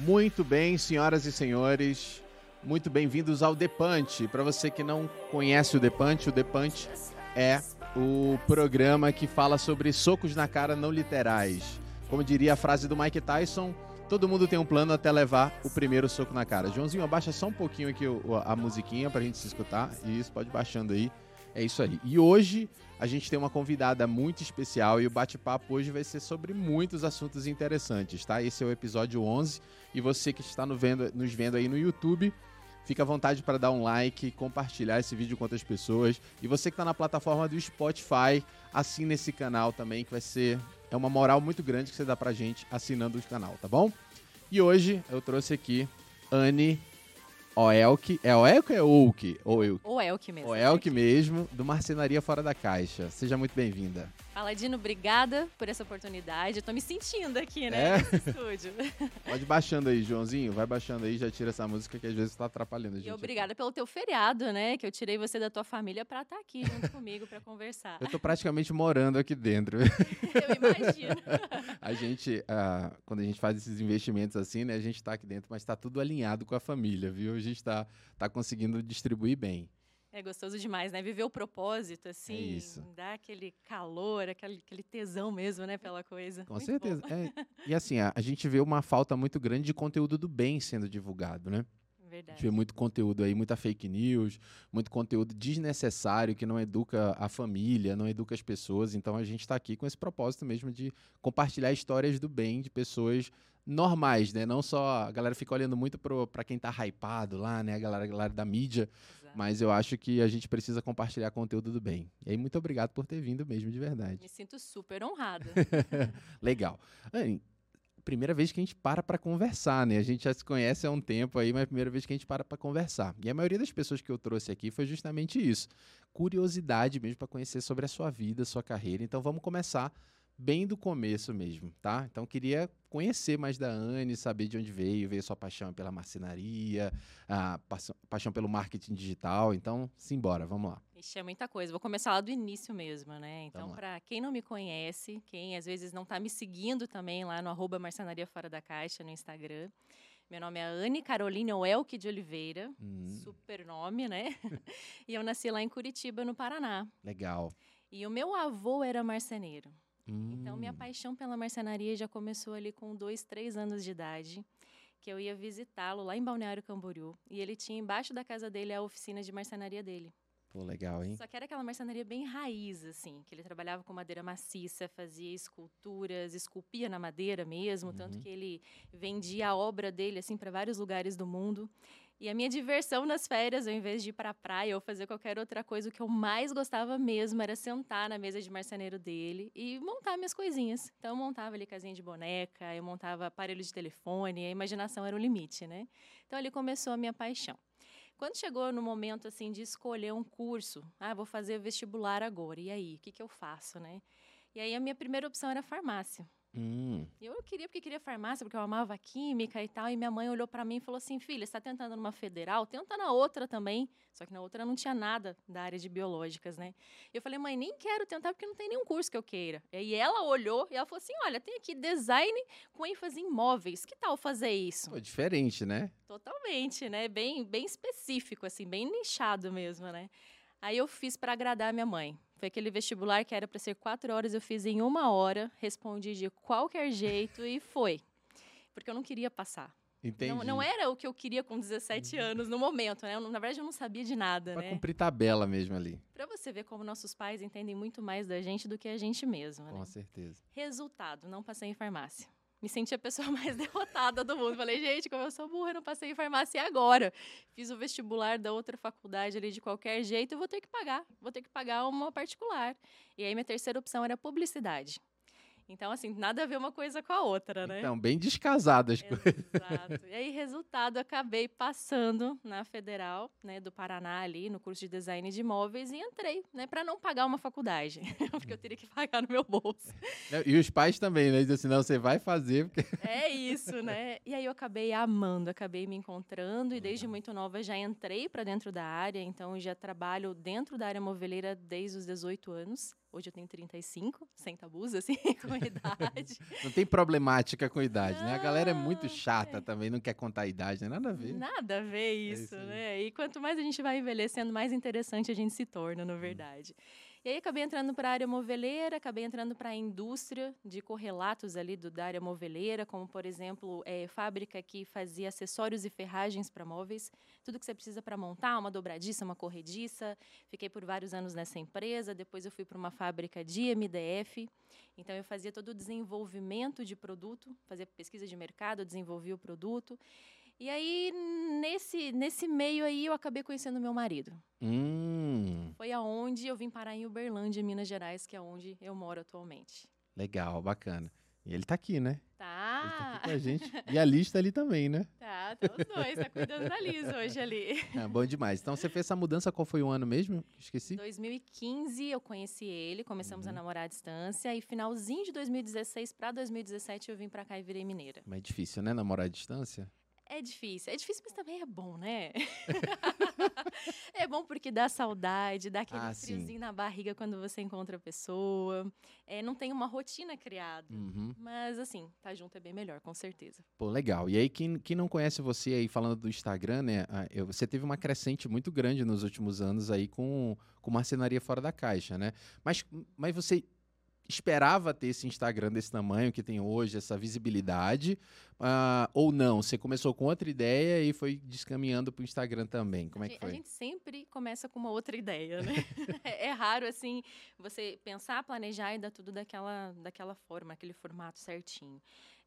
Muito bem, senhoras e senhores, muito bem-vindos ao Depante. Para você que não conhece o Depante, o Depante é o programa que fala sobre socos na cara não literais. Como diria a frase do Mike Tyson, todo mundo tem um plano até levar o primeiro soco na cara. Joãozinho, abaixa só um pouquinho aqui a musiquinha pra gente se escutar. Isso, pode baixando aí. É isso aí. E hoje a gente tem uma convidada muito especial e o bate-papo hoje vai ser sobre muitos assuntos interessantes, tá? Esse é o episódio 11 e você que está no vendo, nos vendo aí no YouTube, fica à vontade para dar um like, compartilhar esse vídeo com outras pessoas. E você que está na plataforma do Spotify, assina esse canal também, que vai ser é uma moral muito grande que você dá pra gente assinando o canal, tá bom? E hoje eu trouxe aqui Anne Oelk. É Oelk ou é Ouk? Ou Elk? Oelk mesmo. Oelk mesmo, do Marcenaria Fora da Caixa. Seja muito bem-vinda. Aladino, obrigada por essa oportunidade. Eu tô me sentindo aqui, né, é? nesse estúdio. Pode baixando aí, Joãozinho. Vai baixando aí, já tira essa música que às vezes tá atrapalhando a gente. E obrigada pelo teu feriado, né? Que eu tirei você da tua família pra estar tá aqui junto comigo pra conversar. Eu tô praticamente morando aqui dentro. eu imagino. a gente, uh, quando a gente faz esses investimentos assim, né? A gente tá aqui dentro, mas tá tudo alinhado com a família, viu? A gente tá, tá conseguindo distribuir bem. É gostoso demais, né? Viver o propósito, é assim, é isso. dá aquele calor, aquele, aquele tesão mesmo, né, pela coisa. Com muito certeza. É, e assim, a, a, gente vê uma falta muito grande de conteúdo do bem sendo divulgado, né? Verdade. A gente vê muito conteúdo aí, muita fake news, muito conteúdo desnecessário que não educa a família, não educa as pessoas. Então a gente está aqui com esse propósito mesmo de compartilhar histórias do bem de pessoas normais, né? Não só a galera fica olhando muito para quem tá hypado lá, né? A galera, a galera da mídia. Mas eu acho que a gente precisa compartilhar conteúdo do bem. E aí, muito obrigado por ter vindo mesmo, de verdade. Me sinto super honrada. Legal. Anne, primeira vez que a gente para para conversar, né? A gente já se conhece há um tempo aí, mas é a primeira vez que a gente para para conversar. E a maioria das pessoas que eu trouxe aqui foi justamente isso. Curiosidade mesmo para conhecer sobre a sua vida, sua carreira. Então, vamos começar bem do começo mesmo, tá? Então queria conhecer mais da Anne, saber de onde veio, veio sua paixão pela marcenaria, a paixão pelo marketing digital. Então, simbora, vamos lá. Ixi, é muita coisa. Vou começar lá do início mesmo, né? Então, para quem não me conhece, quem às vezes não está me seguindo também lá no arroba Marcenaria Fora da Caixa no Instagram, meu nome é Anne Carolina Welke de Oliveira, hum. super nome, né? e eu nasci lá em Curitiba, no Paraná. Legal. E o meu avô era marceneiro. Hum. Então, minha hum. paixão pela marcenaria já começou ali com dois, três anos de idade, que eu ia visitá-lo lá em Balneário Camboriú. E ele tinha embaixo da casa dele a oficina de marcenaria dele. Pô, legal, hein? Só que era aquela marcenaria bem raiz, assim, que ele trabalhava com madeira maciça, fazia esculturas, esculpia na madeira mesmo, uhum. tanto que ele vendia a obra dele, assim, para vários lugares do mundo. E a minha diversão nas férias, ao invés de ir para a praia ou fazer qualquer outra coisa, o que eu mais gostava mesmo era sentar na mesa de marceneiro dele e montar minhas coisinhas. Então, eu montava ali casinha de boneca, eu montava aparelho de telefone, a imaginação era o limite, né? Então, ali começou a minha paixão. Quando chegou no momento, assim, de escolher um curso, ah, vou fazer vestibular agora, e aí, o que, que eu faço, né? E aí, a minha primeira opção era farmácia. Hum. Eu queria porque queria farmácia, porque eu amava química e tal. E minha mãe olhou para mim e falou assim: filha, você está tentando numa federal? Tenta na outra também. Só que na outra não tinha nada da área de biológicas, né? Eu falei, mãe, nem quero tentar porque não tem nenhum curso que eu queira. E ela olhou e ela falou assim: olha, tem aqui design com ênfase em móveis. Que tal fazer isso? Pô, diferente, né? Totalmente, né? Bem, bem específico, assim, bem nichado mesmo, né? Aí eu fiz para agradar a minha mãe. Foi aquele vestibular que era para ser quatro horas, eu fiz em uma hora, respondi de qualquer jeito e foi. Porque eu não queria passar. Entendi. Não, não, era o que eu queria com 17 uhum. anos no momento, né? Na verdade, eu não sabia de nada, pra né? cumprir tabela mesmo ali. Para você ver como nossos pais entendem muito mais da gente do que a gente mesmo, Com né? certeza. Resultado, não passei em farmácia me senti a pessoa mais derrotada do mundo. Falei, gente, como eu sou burra, eu não passei em farmácia agora. Fiz o vestibular da outra faculdade ali de qualquer jeito, eu vou ter que pagar. Vou ter que pagar uma particular. E aí minha terceira opção era publicidade. Então, assim, nada a ver uma coisa com a outra, né? Então, bem descasadas. Exato. E aí, resultado, acabei passando na Federal, né, do Paraná ali, no curso de design de imóveis e entrei, né, para não pagar uma faculdade, porque eu teria que pagar no meu bolso. E os pais também, né? Dizem assim, não, você vai fazer. Porque... É isso, né? E aí eu acabei amando, acabei me encontrando e desde muito nova já entrei para dentro da área, então já trabalho dentro da área moveleira desde os 18 anos. Hoje eu tenho 35, sem tabus, assim, com idade. Não tem problemática com idade, não, né? A galera é muito chata é. também, não quer contar a idade, não é nada a ver. Nada a ver isso, é isso né? E quanto mais a gente vai envelhecendo, mais interessante a gente se torna, na hum. verdade. Hum. E aí acabei entrando para a área moveleira, acabei entrando para a indústria de correlatos ali do, da área moveleira, como, por exemplo, é, fábrica que fazia acessórios e ferragens para móveis, tudo que você precisa para montar, uma dobradiça, uma corrediça. Fiquei por vários anos nessa empresa, depois eu fui para uma fábrica de MDF, então eu fazia todo o desenvolvimento de produto, fazia pesquisa de mercado, desenvolvia o produto. E aí, nesse, nesse meio aí, eu acabei conhecendo meu marido. Hum. Foi aonde eu vim parar em Uberlândia, Minas Gerais, que é onde eu moro atualmente. Legal, bacana. E ele tá aqui, né? Tá. Ele tá aqui com a gente. E a Liz tá ali também, né? Tá, tá os dois. Tá cuidando da Liz hoje ali. É, bom demais. Então, você fez essa mudança, qual foi o ano mesmo? Esqueci. 2015 eu conheci ele, começamos uhum. a namorar à distância. E finalzinho de 2016 para 2017 eu vim para cá e virei mineira. Mas é difícil, né? Namorar à distância? É difícil. É difícil, mas também é bom, né? é bom porque dá saudade, dá aquele ah, friozinho sim. na barriga quando você encontra a pessoa. É, não tem uma rotina criada. Uhum. Mas, assim, tá junto é bem melhor, com certeza. Pô, legal. E aí, quem, quem não conhece você aí, falando do Instagram, né? Você teve uma crescente muito grande nos últimos anos aí com, com marcenaria fora da caixa, né? Mas, mas você esperava ter esse Instagram desse tamanho que tem hoje, essa visibilidade, uh, ou não? Você começou com outra ideia e foi descaminhando para o Instagram também? Como é que foi? A gente sempre começa com uma outra ideia, né? é, é, raro, assim, você pensar, planejar e dar tudo daquela, daquela forma, aquele formato certinho.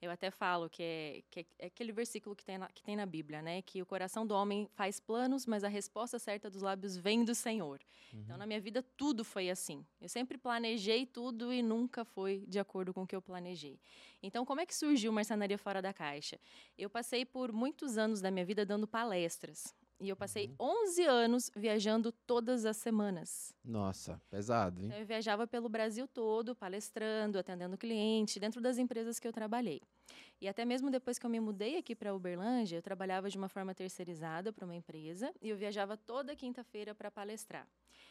Eu até falo que é, que é aquele versículo que tem, na, que tem na Bíblia, né? Que o coração do homem faz planos, mas a resposta certa dos lábios vem do Senhor. Então, uhum. Então, na minha vida, tudo foi assim. Eu sempre planejei tudo e nunca foi de acordo com o que eu planejei. Então, como é que surgiu Marcenaria Fora da Caixa? Eu passei por muitos anos da minha vida dando palestras. E eu passei uhum. 11 anos viajando todas as semanas. Nossa, pesado, hein? Então, eu viajava pelo Brasil todo, palestrando, atendendo cliente, dentro das empresas que eu trabalhei. E até mesmo depois que eu me mudei aqui para Uberlândia, eu trabalhava de uma forma terceirizada para uma empresa e eu viajava toda quinta-feira para palestrar.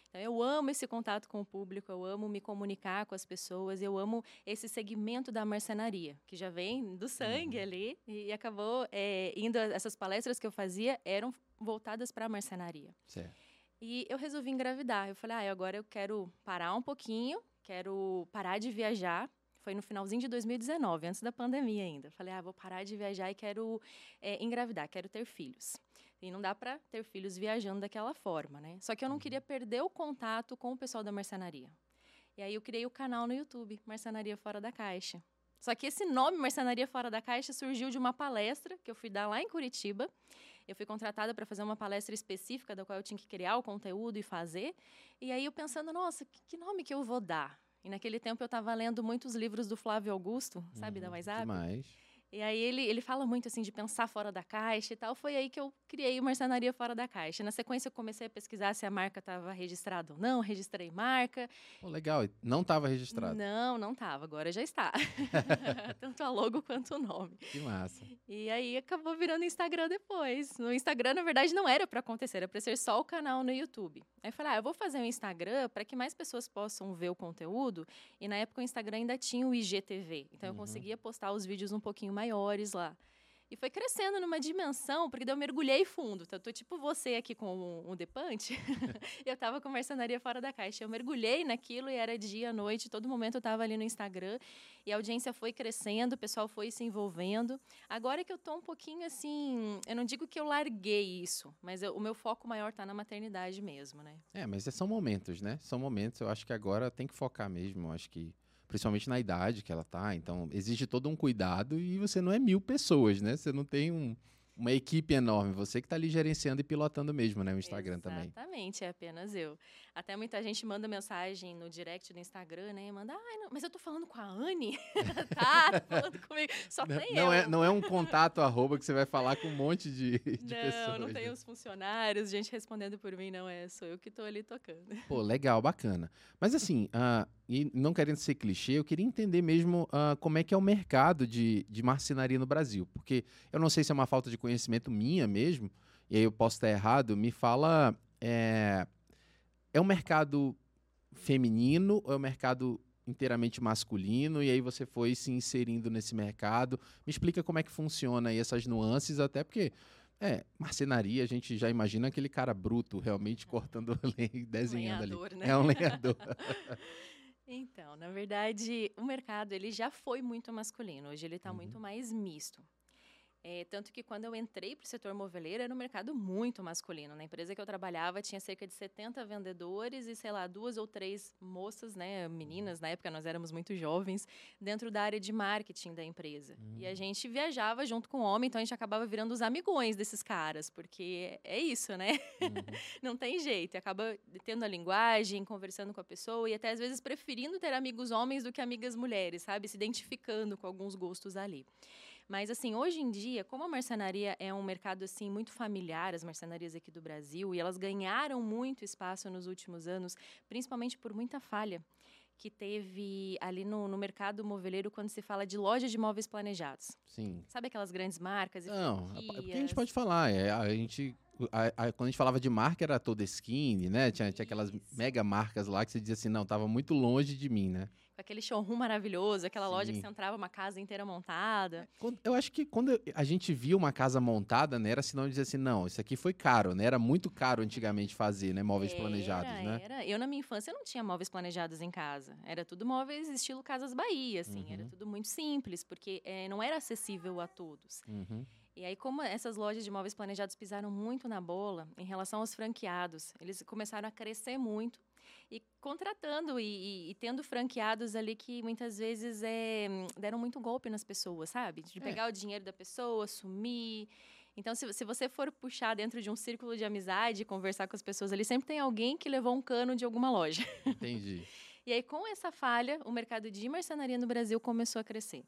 Então, eu amo esse contato com o público, eu amo me comunicar com as pessoas, eu amo esse segmento da marcenaria, que já vem do sangue uhum. ali, e acabou é, indo. Essas palestras que eu fazia eram voltadas para a marcenaria. Certo. E eu resolvi engravidar. Eu falei, ah, agora eu quero parar um pouquinho, quero parar de viajar. Foi no finalzinho de 2019, antes da pandemia ainda. Falei, ah, vou parar de viajar e quero é, engravidar, quero ter filhos. E não dá para ter filhos viajando daquela forma, né? Só que eu não queria uhum. perder o contato com o pessoal da marcenaria. E aí eu criei o canal no YouTube, Marcenaria Fora da Caixa. Só que esse nome, Marcenaria Fora da Caixa, surgiu de uma palestra que eu fui dar lá em Curitiba. Eu fui contratada para fazer uma palestra específica da qual eu tinha que criar o conteúdo e fazer. E aí eu pensando, nossa, que nome que eu vou dar? E naquele tempo eu estava lendo muitos livros do Flávio Augusto, sabe, uhum, da WhatsApp? Demais. E aí ele, ele fala muito assim de pensar fora da caixa e tal. Foi aí que eu criei o Marcenaria Fora da Caixa. Na sequência eu comecei a pesquisar se a marca estava registrada ou não. Registrei marca. Legal. Não estava registrado? Não, não estava. Agora já está. Tanto a logo quanto o nome. Que massa. E aí acabou virando Instagram depois. No Instagram, na verdade, não era para acontecer. Era para ser só o canal no YouTube. Aí eu falei, ah, eu vou fazer um Instagram para que mais pessoas possam ver o conteúdo. E na época o Instagram ainda tinha o IGTV. Então uhum. eu conseguia postar os vídeos um pouquinho mais maiores lá. E foi crescendo numa dimensão, porque daí eu mergulhei fundo. Então, eu tô tipo você aqui com um Depante. eu tava com mercenaria fora da caixa. Eu mergulhei naquilo e era dia, noite, todo momento eu tava ali no Instagram. E a audiência foi crescendo, o pessoal foi se envolvendo. Agora que eu tô um pouquinho assim, eu não digo que eu larguei isso, mas eu, o meu foco maior tá na maternidade mesmo, né? É, mas são momentos, né? São momentos. Eu acho que agora tem que focar mesmo. Eu acho que principalmente na idade que ela tá. Então, exige todo um cuidado e você não é mil pessoas, né? Você não tem um, uma equipe enorme. Você que está ali gerenciando e pilotando mesmo, né? O Instagram Exatamente, também. Exatamente, é apenas eu. Até muita gente manda mensagem no direct do Instagram, né? E manda, ah, não, mas eu tô falando com a Anne. tá, falando comigo. Só não, tem não eu. É, não é um contato arroba que você vai falar com um monte de, de não, pessoas. Não, não tem né? os funcionários, gente respondendo por mim, não é. Sou eu que tô ali tocando. Pô, legal, bacana. Mas assim, uh, e não querendo ser clichê, eu queria entender mesmo uh, como é que é o mercado de, de marcenaria no Brasil. Porque eu não sei se é uma falta de conhecimento minha mesmo, e aí eu posso estar errado, me fala. É, é um mercado feminino ou é um mercado inteiramente masculino e aí você foi se inserindo nesse mercado. Me explica como é que funciona aí essas nuances, até porque é, marcenaria, a gente já imagina aquele cara bruto, realmente cortando lenha e desenhando lenhador, ali. Né? É um lenhador. então, na verdade, o mercado ele já foi muito masculino. Hoje ele está uhum. muito mais misto. É, tanto que quando eu entrei para o setor moveleiro, era um mercado muito masculino. Na empresa que eu trabalhava, tinha cerca de 70 vendedores e, sei lá, duas ou três moças, né, meninas, na época nós éramos muito jovens, dentro da área de marketing da empresa. Uhum. E a hum. gente viajava junto com o homem, então a gente acabava virando os amigões desses caras, porque é isso, né? Uhum. Não tem jeito. Acaba tendo a linguagem, conversando com a pessoa e até às vezes preferindo ter amigos homens do que amigas mulheres, sabe? Se identificando com alguns gostos ali. Mas assim, hoje em dia, como a marcenaria é um mercado assim muito familiar, as marcenarias aqui do Brasil, e elas ganharam muito espaço nos últimos anos, principalmente por muita falha que teve ali no, no mercado moveleiro quando se fala de loja de móveis planejados. Sim. Sabe aquelas grandes marcas? Não, franquias? porque a gente pode falar, é, a gente a, a, quando a gente falava de marca era toda skin, né? Tinha, tinha aquelas mega marcas lá que você dizia assim, não, tava muito longe de mim, né? Aquele showroom maravilhoso, aquela Sim. loja que você entrava uma casa inteira montada. É, eu acho que quando a gente via uma casa montada, né, era sinal de dizer assim, não, isso aqui foi caro, né? Era muito caro antigamente fazer, né, móveis era, planejados, né? Era. Eu na minha infância não tinha móveis planejados em casa. Era tudo móveis estilo Casas Bahia, assim, uhum. era tudo muito simples, porque é, não era acessível a todos. Uhum. E aí, como essas lojas de móveis planejados pisaram muito na bola em relação aos franqueados, eles começaram a crescer muito e contratando e, e, e, tendo franqueados ali que muitas vezes é, deram muito golpe nas pessoas, sabe? De é. pegar é. o dinheiro da pessoa, sumir. Então, se, se você for puxar dentro de um círculo de amizade, conversar com as pessoas ali, sempre tem alguém que levou um cano de alguma loja. Entendi. e aí, com essa falha, o mercado de marcenaria no Brasil começou a crescer.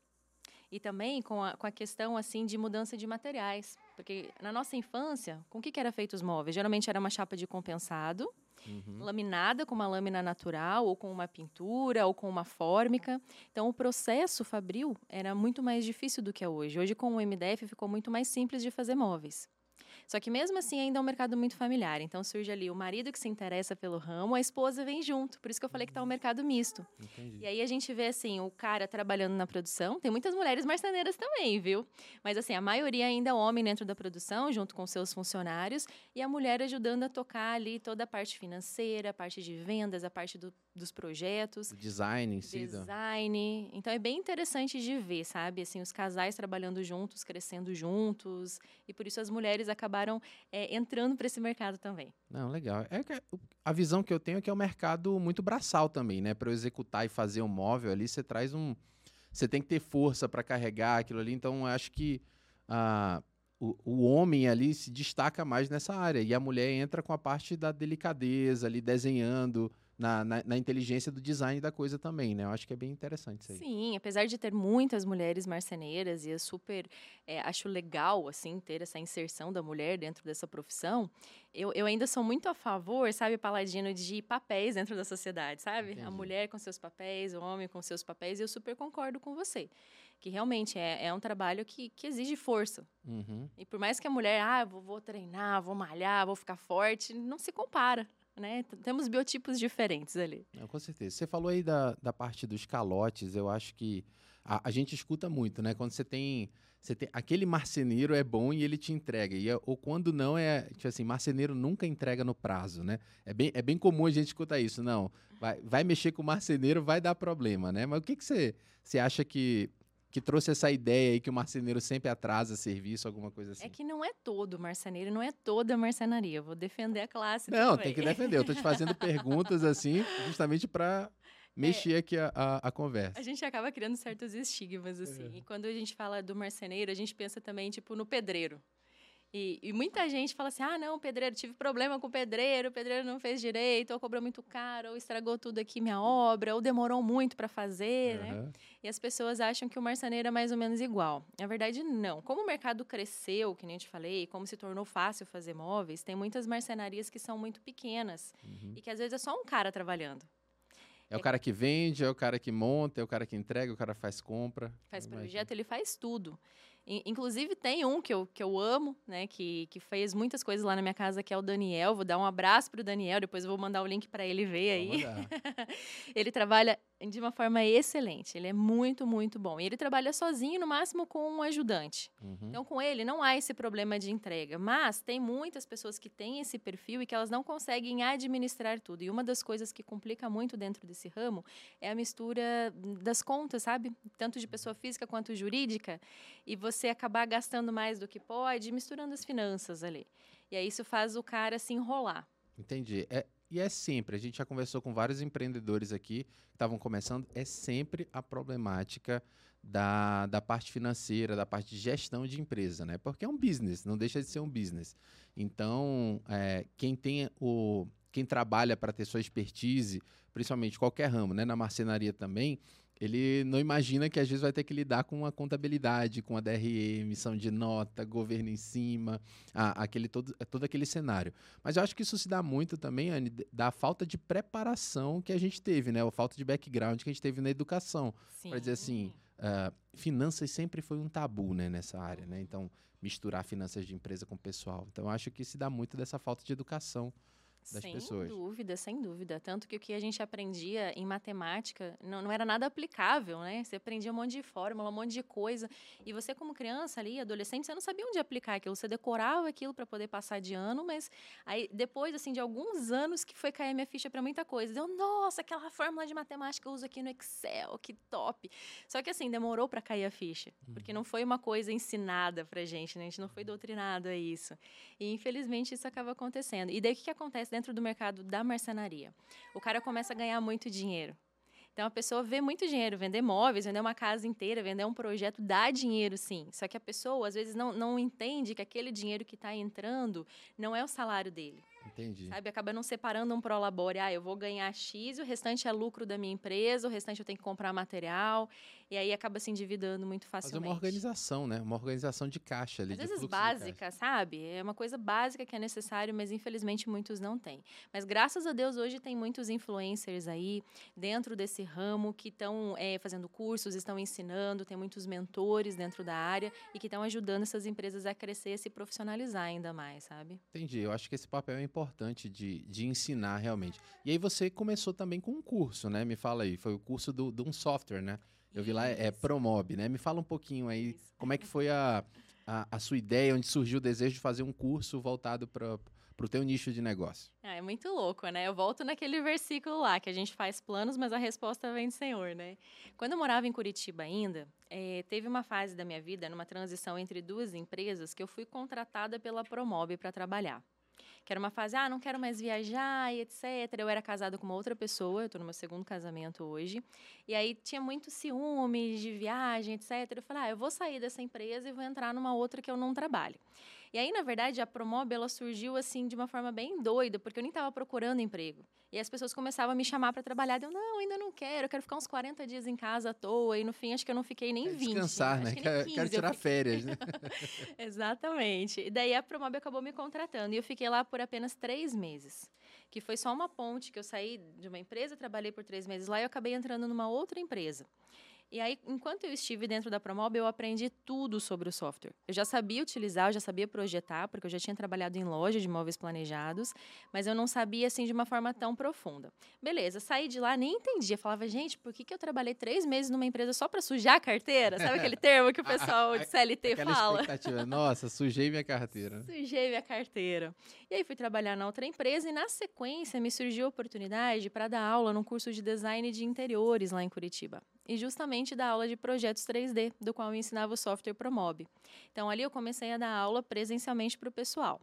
E também com a, com a questão assim de mudança de materiais. Porque na nossa infância, com o que, que era feito os móveis? Geralmente era uma chapa de compensado, uhum. laminada com uma lâmina natural, ou com uma pintura, ou com uma fórmica. Então, o processo fabril era muito mais difícil do que é hoje. Hoje, com o MDF, ficou muito mais simples de fazer móveis. Só que mesmo assim ainda é um mercado muito familiar. Então surge ali o marido que se interessa pelo ramo, a esposa vem junto. Por isso que eu falei que está um mercado misto. Entendi. E aí a gente vê assim, o cara trabalhando na produção, tem muitas mulheres marceneiras também, viu? Mas assim, a maioria ainda é homem dentro da produção, junto com seus funcionários, e a mulher ajudando a tocar ali toda a parte financeira, a parte de vendas, a parte do, dos projetos. O design em si. Design. Então é bem interessante de ver, sabe? Assim, os casais trabalhando juntos, crescendo juntos, e por isso as mulheres acabaram é, entrando para esse mercado também. Não, legal. É a visão que eu tenho é que é um mercado muito braçal também, né? Para eu executar e fazer um móvel ali, você traz um. Você tem que ter força para carregar aquilo ali. Então, eu acho que ah, o, o homem ali se destaca mais nessa área. E a mulher entra com a parte da delicadeza ali, desenhando na, na, na, inteligência do design da coisa também, né? Eu acho que é bem interessante isso aí. Sim, apesar de ter muitas mulheres marceneiras e eu super é, acho legal, assim, ter essa inserção da mulher dentro dessa profissão, eu, eu ainda sou muito a favor, sabe, Paladino, de papéis dentro da sociedade, sabe? Entendi. A mulher com seus papéis, o homem com seus papéis, e eu super concordo com você. Que realmente é, é um trabalho que, que exige força. Uhum. E por mais que a mulher, ah, vou, vou treinar, vou malhar, vou ficar forte, não se compara né? Temos biotipos diferentes ali. Com certeza. Você falou aí da, da parte dos calotes, eu acho que a, a, gente escuta muito, né? Quando você tem, você tem. Aquele marceneiro é bom e ele te entrega. E, ou quando não, é. Tipo assim, marceneiro nunca entrega no prazo, né? É bem, é bem comum a gente escutar isso. Não, vai, vai mexer com o marceneiro, vai dar problema, né? Mas o que, que você, você acha que que trouxe essa ideia aí que o marceneiro sempre atrasa serviço, alguma coisa assim. É que não é todo marceneiro, não é toda marcenaria. Eu vou defender a classe Não, também. tem que defender. Eu estou te fazendo perguntas assim, justamente para mexer é, aqui a, a, a, conversa. A gente acaba criando certos estigmas, assim. É. E quando a gente fala do marceneiro, a gente pensa também, tipo, no pedreiro. E, e, muita gente fala assim: ah, não, pedreiro, tive problema com o pedreiro, o pedreiro não fez direito, ou cobrou muito caro, ou estragou tudo aqui minha obra, ou demorou muito para fazer, uhum. né? E as pessoas acham que o marceneiro é mais ou menos igual. Na verdade, não. Como o mercado cresceu, que nem eu te falei, como se tornou fácil fazer móveis, tem muitas marcenarias que são muito pequenas uhum. e que às vezes é só um cara trabalhando. É o cara que vende, é o cara que monta, é o cara que entrega, é o cara faz compra. Faz projeto, ele faz tudo. Inclusive, tem um que eu, que eu amo, né? Que, que fez muitas coisas lá na minha casa, que é o Daniel. Vou dar um abraço pro Daniel, depois eu vou mandar o link para ele ver aí. ele trabalha de uma forma excelente. Ele é muito, muito bom. E ele trabalha sozinho, no máximo com um ajudante. Uhum. Então, com ele, não há esse problema de entrega. Mas tem muitas pessoas que têm esse perfil e que elas não conseguem administrar tudo. E uma das coisas que complica muito dentro desse ramo é a mistura das contas, sabe? Tanto de pessoa física quanto jurídica. E você acabar gastando mais do que pode, misturando as finanças ali. E aí isso faz o cara se enrolar. Entendi. É, e é sempre, a gente já conversou com vários empreendedores aqui que estavam começando, é sempre a problemática da, da parte financeira, da parte de gestão de empresa, né? Porque é um business, não deixa de ser um business. Então, é, quem tem o. Quem trabalha para ter sua expertise, principalmente qualquer ramo, né? Na marcenaria também, ele não imagina que às vezes vai ter que lidar com a contabilidade, com a DRE, emissão de nota, governo em cima, a, aquele todo, é todo aquele cenário. Mas eu acho que isso se dá muito também, Anne, da falta de preparação que a gente teve, né? A falta de background que a gente teve na educação. Para dizer assim, uh, finanças sempre foi um tabu né, nessa área, né? Então, misturar finanças de empresa com pessoal. Então, eu acho que se dá muito dessa falta de educação das sem pessoas. Sem dúvida, sem dúvida. Tanto que o que a gente aprendia em matemática não, não era nada aplicável, né? Você aprendia um monte de fórmula, um monte de coisa. E você, como criança ali, adolescente, você não sabia onde aplicar aquilo. Você decorava aquilo para poder passar de ano, mas aí depois, assim, de alguns anos que foi cair minha ficha para muita coisa. Deu, nossa, aquela fórmula de matemática eu uso aqui no Excel, que top. Só que, assim, demorou para cair a ficha. Porque uhum. não foi uma coisa ensinada pra gente, né? A gente não foi doutrinado a isso. E, infelizmente, isso acaba acontecendo. E daí, o que, que acontece? Dentro do mercado da marcenaria. O cara começa a ganhar muito dinheiro. Então a pessoa vê muito dinheiro, vender móveis, vender uma casa inteira, vender um projeto dá dinheiro sim. Só que a pessoa às vezes não, não entende que aquele dinheiro que está entrando não é o salário dele. Entendi. Sabe? Acaba não separando um prolabore. Ah, eu vou ganhar X, o restante é lucro da minha empresa, o restante eu tenho que comprar material. E aí acaba se endividando muito facilmente. Fazer uma organização, né? Uma organização de caixa ali. Às vezes básica, sabe? É uma coisa básica que é necessário, mas infelizmente muitos não têm. Mas graças a Deus hoje tem muitos influencers aí dentro desse ramo que estão é, fazendo cursos, estão ensinando, tem muitos mentores dentro da área e que estão ajudando essas empresas a crescer e se profissionalizar ainda mais, sabe? Entendi. Eu acho que esse papel é importante de, de ensinar realmente. E aí você começou também com um curso, né? Me fala aí. Foi o curso de do, um software, né? Eu vi lá, é, é Promob, né? Me fala um pouquinho aí, Isso. como é que foi a, a, a, sua ideia, onde surgiu o desejo de fazer um curso voltado para o teu nicho de negócio? Ah, é muito louco, né? Eu volto naquele versículo lá, que a gente faz planos, mas a resposta vem do Senhor, né? Quando eu morava em Curitiba ainda, é, teve uma fase da minha vida, numa transição entre duas empresas, que eu fui contratada pela Promob para trabalhar que era uma fase, ah, não quero mais viajar e etc. Eu era casada com uma outra pessoa, eu estou no meu segundo casamento hoje. E aí tinha muito ciúme de viagem, etc. Eu falei, ah, eu vou sair dessa empresa e vou entrar numa outra que eu não trabalho. E aí, na verdade, a Promob ela surgiu assim de uma forma bem doida, porque eu nem estava procurando emprego. E as pessoas começavam a me chamar para trabalhar. Eu, não, ainda não quero, eu quero ficar uns 40 dias em casa à toa. E no fim, acho que eu não fiquei nem quero 20. Descansar, né? Que quero, 15, quero tirar férias, né? Exatamente. E daí a Promob acabou me contratando. E eu fiquei lá por apenas três meses. Que foi só uma ponte que eu saí de uma empresa, trabalhei por três meses lá e eu acabei entrando numa outra empresa. E aí, enquanto eu estive dentro da Promob, eu aprendi tudo sobre o software. Eu já sabia utilizar, eu já sabia projetar, porque eu já tinha trabalhado em loja de móveis planejados, mas eu não sabia assim de uma forma tão profunda. Beleza, saí de lá, nem entendia. Falava, gente, por que, que eu trabalhei três meses numa empresa só para sujar a carteira? Sabe aquele termo que o pessoal de CLT fala? Nossa, sujei minha carteira. Sujei minha carteira. E aí fui trabalhar na outra empresa e na sequência me surgiu a oportunidade para dar aula num curso de design de interiores lá em Curitiba e justamente da aula de projetos 3D, do qual eu ensinava o software Promob. Então, ali eu comecei a dar aula presencialmente para o pessoal.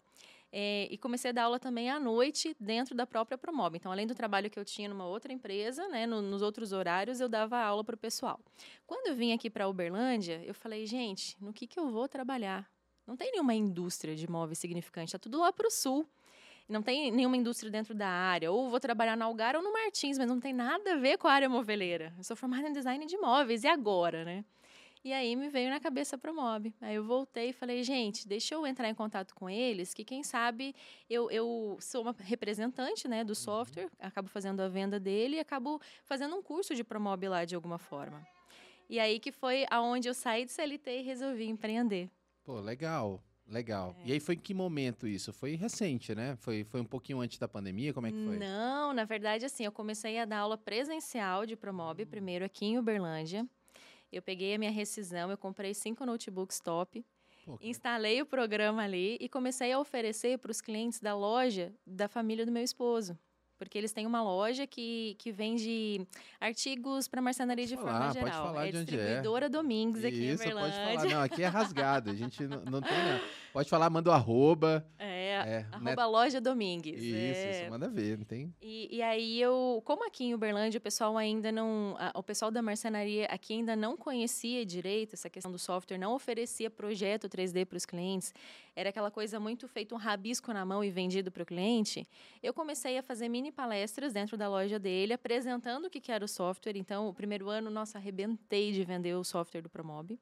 É, e comecei a dar aula também à noite dentro da própria Promob. Então, além do trabalho que eu tinha numa outra empresa, né, no, nos outros horários, eu dava aula para o pessoal. Quando eu vim aqui para Uberlândia, eu falei, gente, no que, que eu vou trabalhar? Não tem nenhuma indústria de móveis significante, está tudo lá para o sul não tem nenhuma indústria dentro da área, ou vou trabalhar na Algar ou no Martins, mas não tem nada a ver com a área moveleira. Eu sou formada em design de móveis, e agora, né? E aí me veio na cabeça a Promob. Aí eu voltei e falei, gente, deixa eu entrar em contato com eles, que quem sabe eu, eu sou uma representante né, do uhum. software, acabo fazendo a venda dele e acabo fazendo um curso de Promob lá de alguma forma. E aí que foi aonde eu saí de CLT e resolvi empreender. Pô, legal. Legal. É. E aí foi em que momento isso? Foi recente, né? Foi, foi um pouquinho antes da pandemia? Como é que foi? Não, na verdade, assim, eu comecei a dar aula presencial de Promob, hum. primeiro aqui em Uberlândia. Eu peguei a minha rescisão, eu comprei cinco notebooks top, Pô, instalei o programa ali e comecei a oferecer para os clientes da loja da família do meu esposo porque eles têm uma loja que, que vende artigos para marcenaria de falar, forma geral. Pode falar é de onde é. distribuidora Domingues aqui Isso, em Berlândia. pode falar. Não, aqui é rasgado. A gente não, não tem. Não. Pode falar, manda o arroba. É, é arroba né? loja Domingues. Isso, é. isso, manda ver, não tem. E, e aí eu, como aqui em Uberlândia o pessoal ainda não, a, o pessoal da marcenaria aqui ainda não conhecia direito essa questão do software, não oferecia projeto 3D para os clientes, era aquela coisa muito feito um rabisco na mão e vendido para o cliente. Eu comecei a fazer mini palestras dentro da loja dele, apresentando o que, que era o software. Então, o primeiro ano, nossa, arrebentei de vender o software do Promob.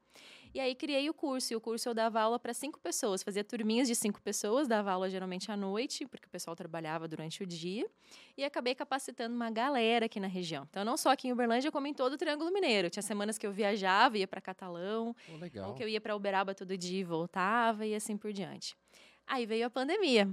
E aí criei o curso. E o curso eu dava aula para cinco pessoas. Fazia turminhas de cinco pessoas, dava aula geralmente à noite, porque o pessoal trabalhava durante o dia. E acabei capacitando uma galera aqui na região. Então, não só aqui em Uberlândia, como em todo o Triângulo Mineiro. Tinha semanas que eu viajava, ia para Catalão. Oh, ou que eu ia para Uberaba todo dia e voltava, e assim por diante. Aí veio a pandemia.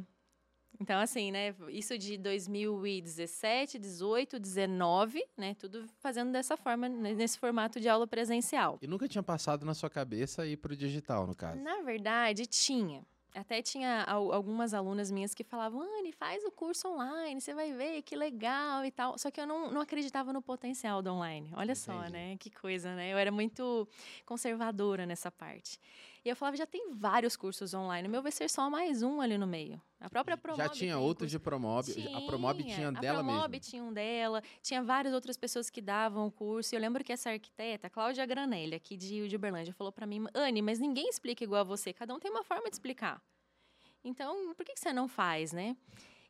Então, assim, né? Isso de 2017, 18, 19, né? Tudo fazendo dessa forma, nesse formato de aula presencial. E nunca tinha passado na sua cabeça ir para o digital, no caso? Na verdade, tinha. Até tinha algumas alunas minhas que falavam, Anne, faz o curso online, você vai ver que legal e tal. Só que eu não, não acreditava no potencial do online. Olha Entendi. só, né? Que coisa, né? Eu era muito conservadora nessa parte. E eu falava, já tem vários cursos online, o meu vai ser só mais um ali no meio. A própria Promob. Já tinha outros de Promob. Tinha, a Promob tinha dela mesmo. A Promob tinha um dela. Tinha várias outras pessoas que davam o curso. E eu lembro que essa arquiteta, Cláudia Granelli, aqui de, de Uberlândia, falou para mim: Anne, mas ninguém explica igual a você. Cada um tem uma forma de explicar. Então, por que, que você não faz, né?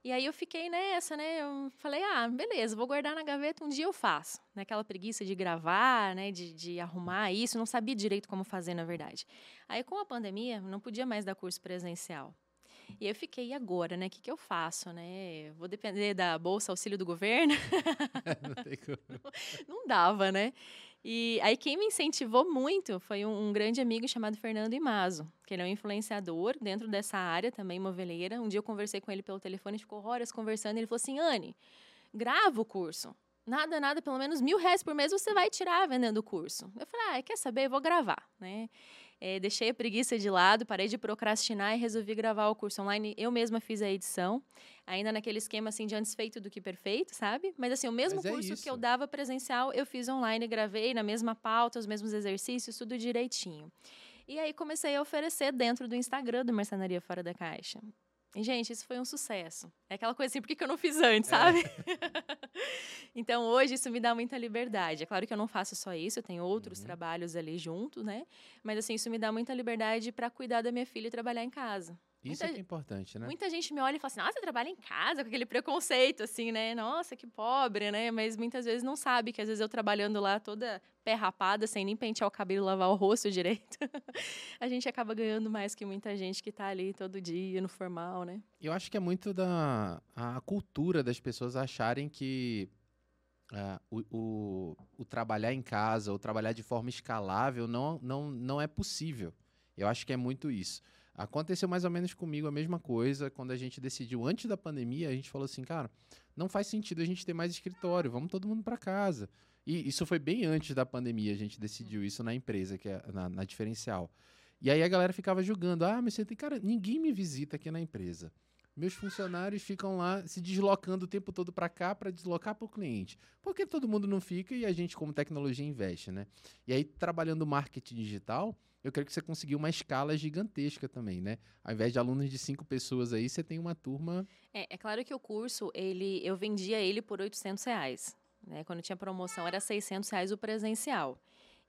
E aí eu fiquei nessa, né? Eu falei, ah, beleza, vou guardar na gaveta, um dia eu faço. Naquela preguiça de gravar, né? De, de arrumar isso, não sabia direito como fazer, na verdade. Aí com a pandemia, não podia mais dar curso presencial. E eu fiquei, e agora, né? O que, que eu faço, né? Vou depender da Bolsa Auxílio do governo? não, tem como. não dava, né? E aí quem me incentivou muito foi um, um, grande amigo chamado Fernando Imazo, que ele é um influenciador dentro dessa área também, moveleira. Um dia eu conversei com ele pelo telefone, ficou horas conversando, ele falou assim, Anne, grava o curso. Nada, nada, pelo menos mil reais por mês você vai tirar vendendo o curso. Eu falei, ah, quer saber? Eu vou gravar, né? É, deixei a preguiça de lado, parei de procrastinar e resolvi gravar o curso online. Eu mesma fiz a edição, ainda naquele esquema assim de antes feito do que perfeito, sabe? Mas assim, o mesmo Mas é curso é que eu dava presencial, eu fiz online, gravei na mesma pauta, os mesmos exercícios, tudo direitinho. E aí comecei a oferecer dentro do Instagram do Mercenaria Fora da Caixa. E, gente, isso foi um sucesso. É aquela coisa assim, por que, que eu não fiz antes, sabe? É. então, hoje, isso me dá muita liberdade. É claro que eu não faço só isso, eu tenho outros uhum. trabalhos ali junto, né? Mas, assim, isso me dá muita liberdade para cuidar da minha filha e trabalhar em casa. Isso muita, é, é importante, né? Muita gente me olha e fala assim, nossa, você trabalha em casa, com aquele preconceito, assim, né? Nossa, que pobre, né? Mas muitas vezes não sabe que às vezes eu trabalhando lá toda pé rapada, sem nem pentear o cabelo e lavar o rosto direito, a gente acaba ganhando mais que muita gente que está ali todo dia, no formal, né? Eu acho que é muito da a cultura das pessoas acharem que Uh, o, o, o, trabalhar em casa, ou trabalhar de forma escalável, não, não, não é possível. Eu acho que é muito isso. Aconteceu mais ou menos comigo a mesma coisa quando a gente decidiu antes da pandemia, a gente falou assim, cara, não faz sentido a gente ter mais escritório, vamos todo mundo para casa. E isso foi bem antes da pandemia, a gente decidiu isso na empresa, que é na, na diferencial. E aí a galera ficava julgando, ah, mas você tem, cara, ninguém me visita aqui na empresa. Meus funcionários ficam lá se deslocando o tempo todo para cá para deslocar para o cliente. Porque todo mundo não fica e a gente, como tecnologia, investe, né? E aí, trabalhando marketing digital, eu creio que você conseguiu uma escala gigantesca também, né? Ao invés de alunos de cinco pessoas aí, você tem uma turma... É, é claro que o curso, ele, eu vendia ele por 800 reais. Né? Quando tinha promoção, era 600 reais o presencial.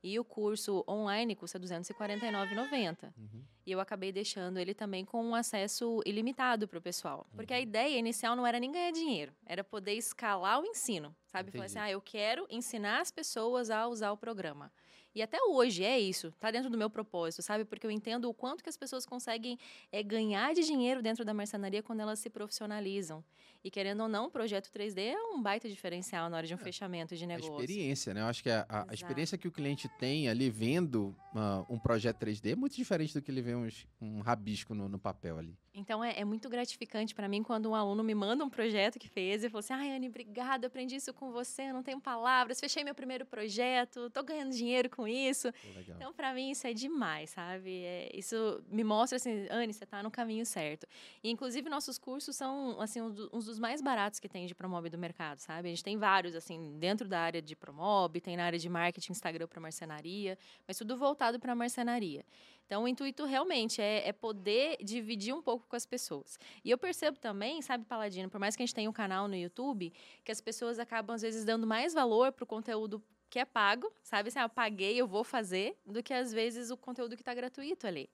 E o curso online custa R$ 249,90. Uhum. E eu acabei deixando ele também com um acesso ilimitado para o pessoal. Porque uhum. a ideia inicial não era nem ganhar dinheiro, era poder escalar o ensino. Sabe? Falar assim, ah, eu quero ensinar as pessoas a usar o programa. E até hoje é isso, tá dentro do meu propósito, sabe? Porque eu entendo o quanto que as pessoas conseguem é, ganhar de dinheiro dentro da marcenaria quando elas se profissionalizam. E querendo ou não, o projeto 3D é um baita diferencial na hora de um é, fechamento de negócio. A experiência, né? Eu acho que a, a, a experiência que o cliente tem ali vendo uh, um projeto 3D é muito diferente do que ele vê uns, um rabisco no, no papel ali. Então é, é muito gratificante para mim quando um aluno me manda um projeto que fez e falou assim: ai, Anne, obrigada, aprendi isso com você, não tenho palavras, fechei meu primeiro projeto, tô ganhando dinheiro com isso. então, para mim, isso é demais, sabe? É, isso me mostra assim, Anne, você tá no caminho certo. E, inclusive, nossos cursos são assim, uns dos mais baratos que tem de Promob do mercado, sabe? A gente tem vários, assim, dentro da área de Promob, tem na área de marketing, Instagram para marcenaria, mas tudo voltado para marcenaria. Então, o intuito realmente é, é, poder dividir um pouco com as pessoas. E eu percebo também, sabe, Paladino, por mais que a gente tenha um canal no YouTube, que as pessoas acabam, às vezes, dando mais valor para o conteúdo que é pago, sabe? Assim, ah, eu paguei, eu vou fazer, do que, às vezes, o conteúdo que está gratuito ali.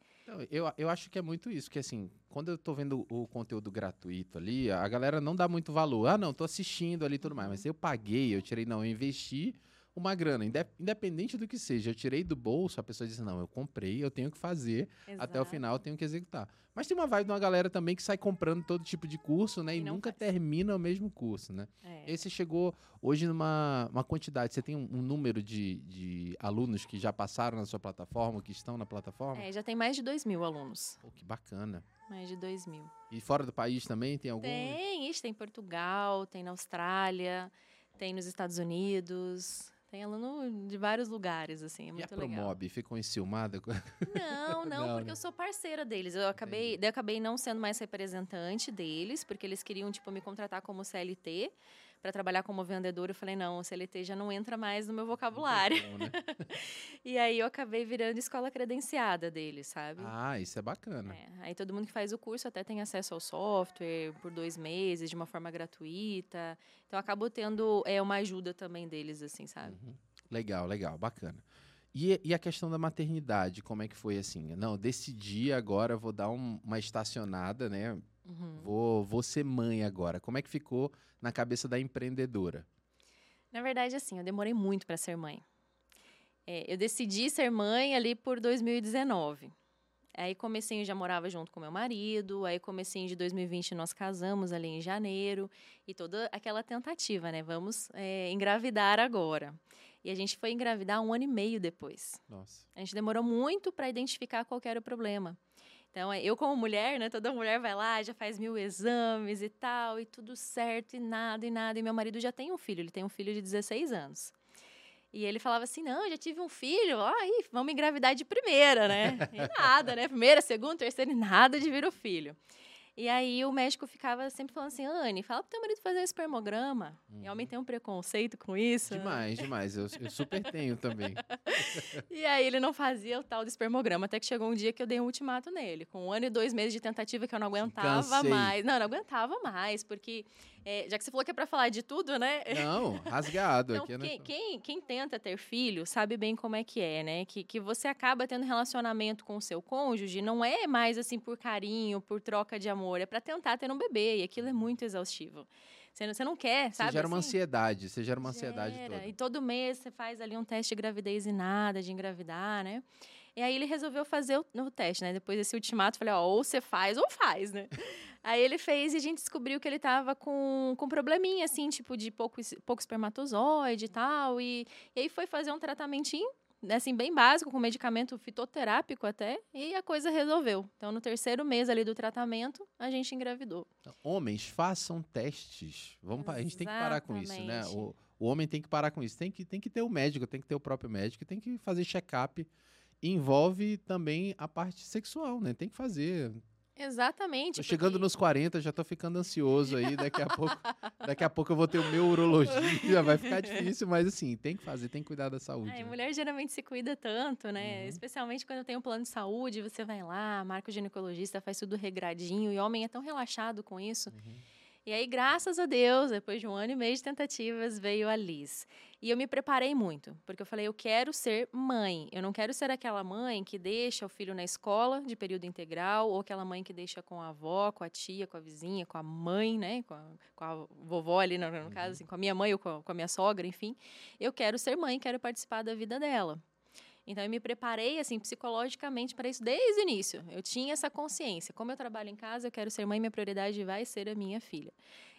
Eu, eu acho que é muito isso, que assim, quando eu estou vendo o conteúdo gratuito ali, a galera não dá muito valor. Ah, não, estou assistindo ali e tudo mais. Mas eu paguei, eu tirei, não, eu investi uma grana, independente do que seja. Eu tirei do bolso, a pessoa diz: Não, eu comprei, eu tenho que fazer, Exato. até o final eu tenho que executar. Mas tem uma vibe de uma galera também que sai comprando todo tipo de curso, né? E, e nunca faz. termina o mesmo curso, né? É. Esse chegou hoje numa uma quantidade. Você tem um, um número de, de alunos que já passaram na sua plataforma, que estão na plataforma? É, já tem mais de 2 mil alunos. Pô, que bacana. Mais de 2 mil. E fora do país também tem algum? Tem, isso, tem em Portugal, tem na Austrália, tem nos Estados Unidos. Tem aluno de vários lugares, assim, é muito e a legal. Promob ficou enciumada? Não, não, não porque né? eu sou parceira deles. Eu acabei, eu acabei não sendo mais representante deles, porque eles queriam, tipo, me contratar como CLT para trabalhar como vendedor, eu falei, não, o CLT já não entra mais no meu vocabulário. Bom, né? e aí eu acabei virando escola credenciada deles, sabe? Ah, isso é bacana. É, aí todo mundo que faz o curso até tem acesso ao software por dois meses, de uma forma gratuita. Então acabo tendo é, uma ajuda também deles, assim, sabe? Uhum. Legal, legal, bacana. E, e, a questão da maternidade, como é que foi assim? Não, decidi agora, vou dar um, uma estacionada, né? Uhum. Vou, vou ser mãe agora. Como é que ficou na cabeça da empreendedora? Na verdade, assim, eu demorei muito para ser mãe. É, eu decidi ser mãe ali por 2019. Aí comecei, já morava junto com meu marido, aí comecei de 2020 nós casamos ali em janeiro e toda aquela tentativa, né? Vamos é, engravidar agora. E a gente foi engravidar um ano e meio depois. Nossa. A gente demorou muito para identificar qual era o problema. Então, é, eu como mulher, né, toda mulher vai lá, já faz mil exames e tal, e tudo certo, e nada, e nada. E meu marido já tem um filho, ele tem um filho de 16 anos. E ele falava assim: não, já tive um filho, ó, aí, vamos engravidar de primeira, né? E nada, né? Primeira, segunda, terceira, e nada de vir o filho. E aí o médico ficava sempre falando assim, Anne, fala pro teu marido fazer um espermograma. Uhum. E homem tem um preconceito com isso. Demais, demais. Eu, eu super tenho também. e aí ele não fazia o tal do espermograma, até que chegou um dia que eu dei um ultimato nele, com um ano e dois meses de tentativa que eu não aguentava mais. Não, não aguentava mais, porque é, já que você falou que é para falar de tudo, né? Não, rasgado aqui. Quem, quem, quem, tenta ter filho sabe bem como é que é, né? Que, que você acaba tendo relacionamento com o seu cônjuge, não é mais assim por carinho, por troca de amor, é para tentar ter um bebê, e aquilo é muito exaustivo. Você não, você não quer, sabe? Você gera uma assim? ansiedade, você gera uma ansiedade gera. toda. E todo mês você faz ali um teste de gravidez e nada de engravidar, né? E aí ele resolveu fazer o, o teste, né? Depois desse ultimato, falei, ó, ou você faz ou faz, né? aí ele fez e a gente descobriu que ele tava com, com probleminha, assim, tipo, de pouco, pouco espermatozoide e tal. E, e aí foi fazer um tratamentinho assim, bem básico, com medicamento fitoterápico até, e a coisa resolveu. Então, no terceiro mês ali do tratamento, a gente engravidou. Homens, façam testes. Vamos a gente tem que parar com isso, né? O, o homem tem que parar com isso. Tem que, tem que ter o médico, tem que ter o próprio médico, tem que fazer check-up envolve também a parte sexual, né? Tem que fazer. Exatamente. Tô chegando porque... nos 40, já tô ficando ansioso aí. Daqui a pouco, daqui a pouco eu vou ter o meu urologia, vai ficar difícil, mas assim, tem que fazer, tem que cuidar da saúde. É, né? mulher geralmente se cuida tanto, né? Uhum. Especialmente quando tem um plano de saúde, você vai lá, marca o ginecologista, faz tudo regradinho, e homem é tão relaxado com isso. Uhum. E aí, graças a Deus, depois de um ano e meio de tentativas, veio a Liz. E eu me preparei muito, porque eu falei, eu quero ser mãe. Eu não quero ser aquela mãe que deixa o filho na escola de período integral, ou aquela mãe que deixa com a avó, com a tia, com a vizinha, com a mãe, né? Com a, com a vovó ali, no, no uhum. caso, assim, com a minha mãe ou com a, com a minha sogra, enfim. Eu quero ser mãe, quero participar da vida dela. Então eu me preparei assim psicologicamente para isso desde o início. Eu tinha essa consciência. Como eu trabalho em casa, eu quero ser mãe, minha prioridade vai ser a minha filha.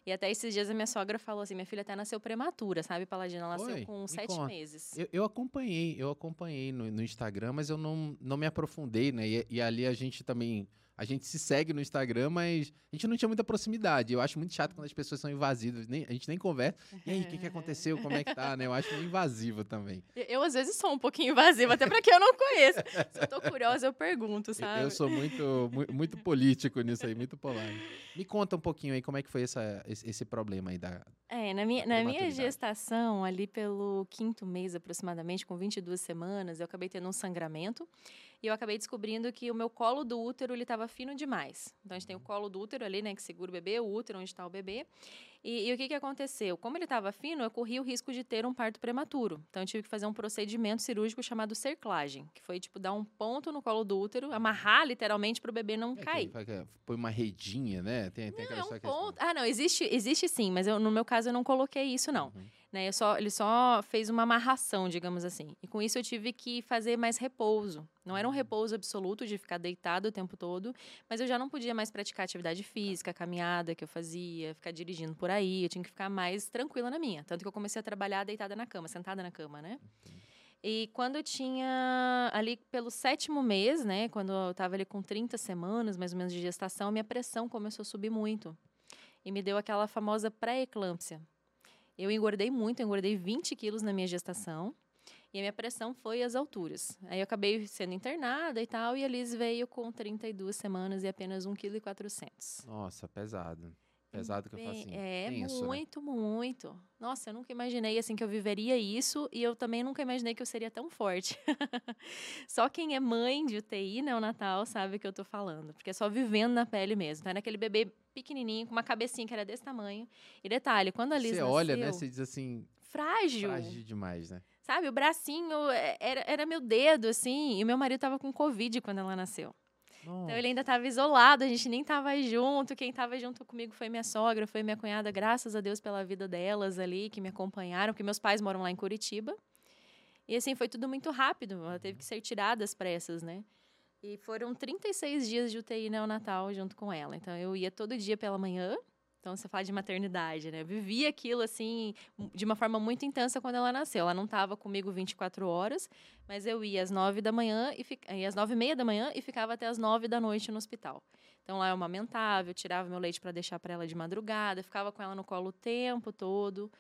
E até esses dias a minha sogra falou assim: minha filha até nasceu prematura, sabe, Paladina? Ela nasceu Oi, com me sete conta. meses. Eu, eu acompanhei, eu acompanhei no, no Instagram, mas eu não, não me aprofundei, né? E, e ali a gente também. A gente se segue no Instagram, mas a gente não tinha muita proximidade. Eu acho muito chato quando as pessoas são invasivas. Nem, a gente nem conversa. E aí, o que, que aconteceu? Como é que tá, né? Eu acho meio invasivo também. Eu, às vezes, sou um pouquinho invasiva, até pra quem eu não conheço. Se eu tô curiosa, eu pergunto, sabe? Eu sou muito, mu- muito político nisso aí, muito polêmico. Me conta um pouquinho aí como é que foi essa, esse, esse problema aí da. É, na minha, na minha gestação, ali pelo quinto mês aproximadamente, com 22 semanas, eu acabei tendo um sangramento. E eu acabei descobrindo que o meu colo do útero ele estava fino demais. Então a gente tem o colo do útero ali, né, que segura o bebê, o útero onde está o bebê. E, e o que, que aconteceu? Como ele estava fino, eu corri o risco de ter um parto prematuro. Então eu tive que fazer um procedimento cirúrgico chamado cerclagem, que foi tipo dar um ponto no colo do útero, amarrar literalmente para o bebê não É cair. que- Põe uma redinha, né? Tem, tem aquela É só um questão. ponto. Ah, não, existe, existe sim, mas eu, no meu caso eu não coloquei isso, não. Uhum. Né, só, ele só fez uma amarração, digamos assim. E com isso eu tive que fazer mais repouso. Não era um repouso absoluto de ficar deitado o tempo todo, mas eu já não podia mais praticar atividade física, caminhada que eu fazia, ficar dirigindo por aí. Eu tinha que ficar mais tranquila na minha. Tanto que eu comecei a trabalhar deitada na cama, sentada na cama, né? E quando eu tinha ali pelo sétimo mês, né, quando eu estava ali com 30 semanas, mais ou menos, de gestação, minha pressão começou a subir muito. E me deu aquela famosa pré-eclâmpsia. Eu engordei muito, eu engordei 20 quilos na minha gestação. E a minha pressão foi às alturas. Aí eu acabei sendo internada e tal, e a Liz veio com 32 semanas e apenas 1,4 kg. Nossa, pesado. Pesado que eu falo assim. É, tenso, né? muito, muito. Nossa, eu nunca imaginei assim que eu viveria isso e eu também nunca imaginei que eu seria tão forte. só quem é mãe de UTI neonatal sabe o que eu tô falando, porque é só vivendo na pele mesmo. Então, era aquele bebê pequenininho com uma cabecinha que era desse tamanho. E detalhe, quando a Liz Você nasceu, olha, né? Você diz assim, frágil. frágil demais, né? Sabe, o bracinho é, era, era meu dedo, assim, e meu marido tava com Covid quando ela nasceu. Então ele ainda estava isolado, a gente nem estava junto. Quem estava junto comigo foi minha sogra, foi minha cunhada, graças a Deus pela vida delas ali, que me acompanharam, porque meus pais moram lá em Curitiba. E assim, foi tudo muito rápido, ela teve que ser tirada às pressas, né? E foram 36 dias de UTI neonatal junto com ela. Então eu ia todo dia pela manhã. Então você fala de maternidade, né? Eu vivia aquilo assim de uma forma muito intensa quando ela nasceu. Ela não estava comigo 24 horas, mas eu ia às 9 da manhã e fi- ia às 9 e meia da manhã e ficava até às 9 da noite no hospital. Então lá eu amamentava, eu tirava meu leite para deixar para ela de madrugada, ficava com ela no colo o tempo todo.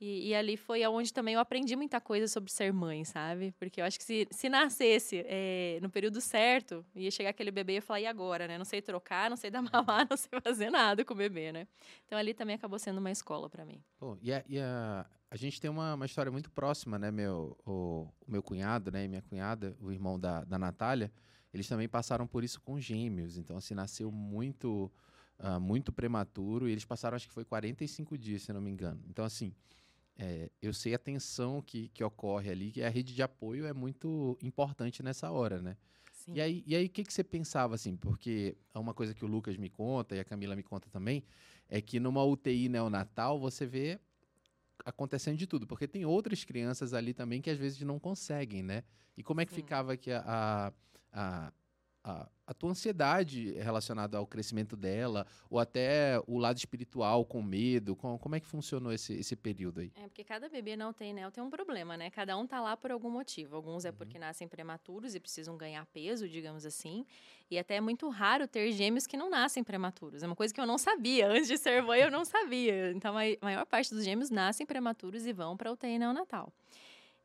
E, e ali foi aonde também eu aprendi muita coisa sobre ser mãe, sabe? Porque eu acho que se, se nascesse eh, no período certo, ia chegar aquele bebê e ia falar, e agora, né? Não sei trocar, não sei dar mamar, não sei fazer nada com o bebê, né? Então ali também acabou sendo uma escola para mim. E a, e a, a gente tem uma, uma história muito próxima, né? Meu, o, o meu cunhado, né? E minha cunhada, o irmão da, da Natália, eles também passaram por isso com gêmeos. Então, assim, nasceu muito, ah, muito prematuro. E eles passaram, acho que foi 45 dias, se não me engano. Então, assim, é, eu sei a tensão que, que ocorre ali, que a rede de apoio é muito importante nessa hora, né? Sim. E aí, e aí, o que, que você pensava, assim? Porque é uma coisa que o Lucas me conta e a Camila me conta também, é que numa UTI neonatal você vê acontecendo de tudo, porque tem outras crianças ali também que às vezes não conseguem, né? E como é que Sim. ficava aqui a, a, a, a, a tua ansiedade relacionada ao crescimento dela, ou até o lado espiritual com medo? Com, como é que funcionou esse, esse período aí? É, porque cada bebê não tem, né? Tem um problema, né? Cada um tá lá por algum motivo. Alguns é Uhum. porque nascem prematuros e precisam ganhar peso, digamos assim. E até é muito raro ter gêmeos que não nascem prematuros. É uma coisa que eu não sabia. Antes de ser mãe, eu não sabia. Então, a maior parte dos gêmeos nascem prematuros e vão para UTI neonatal.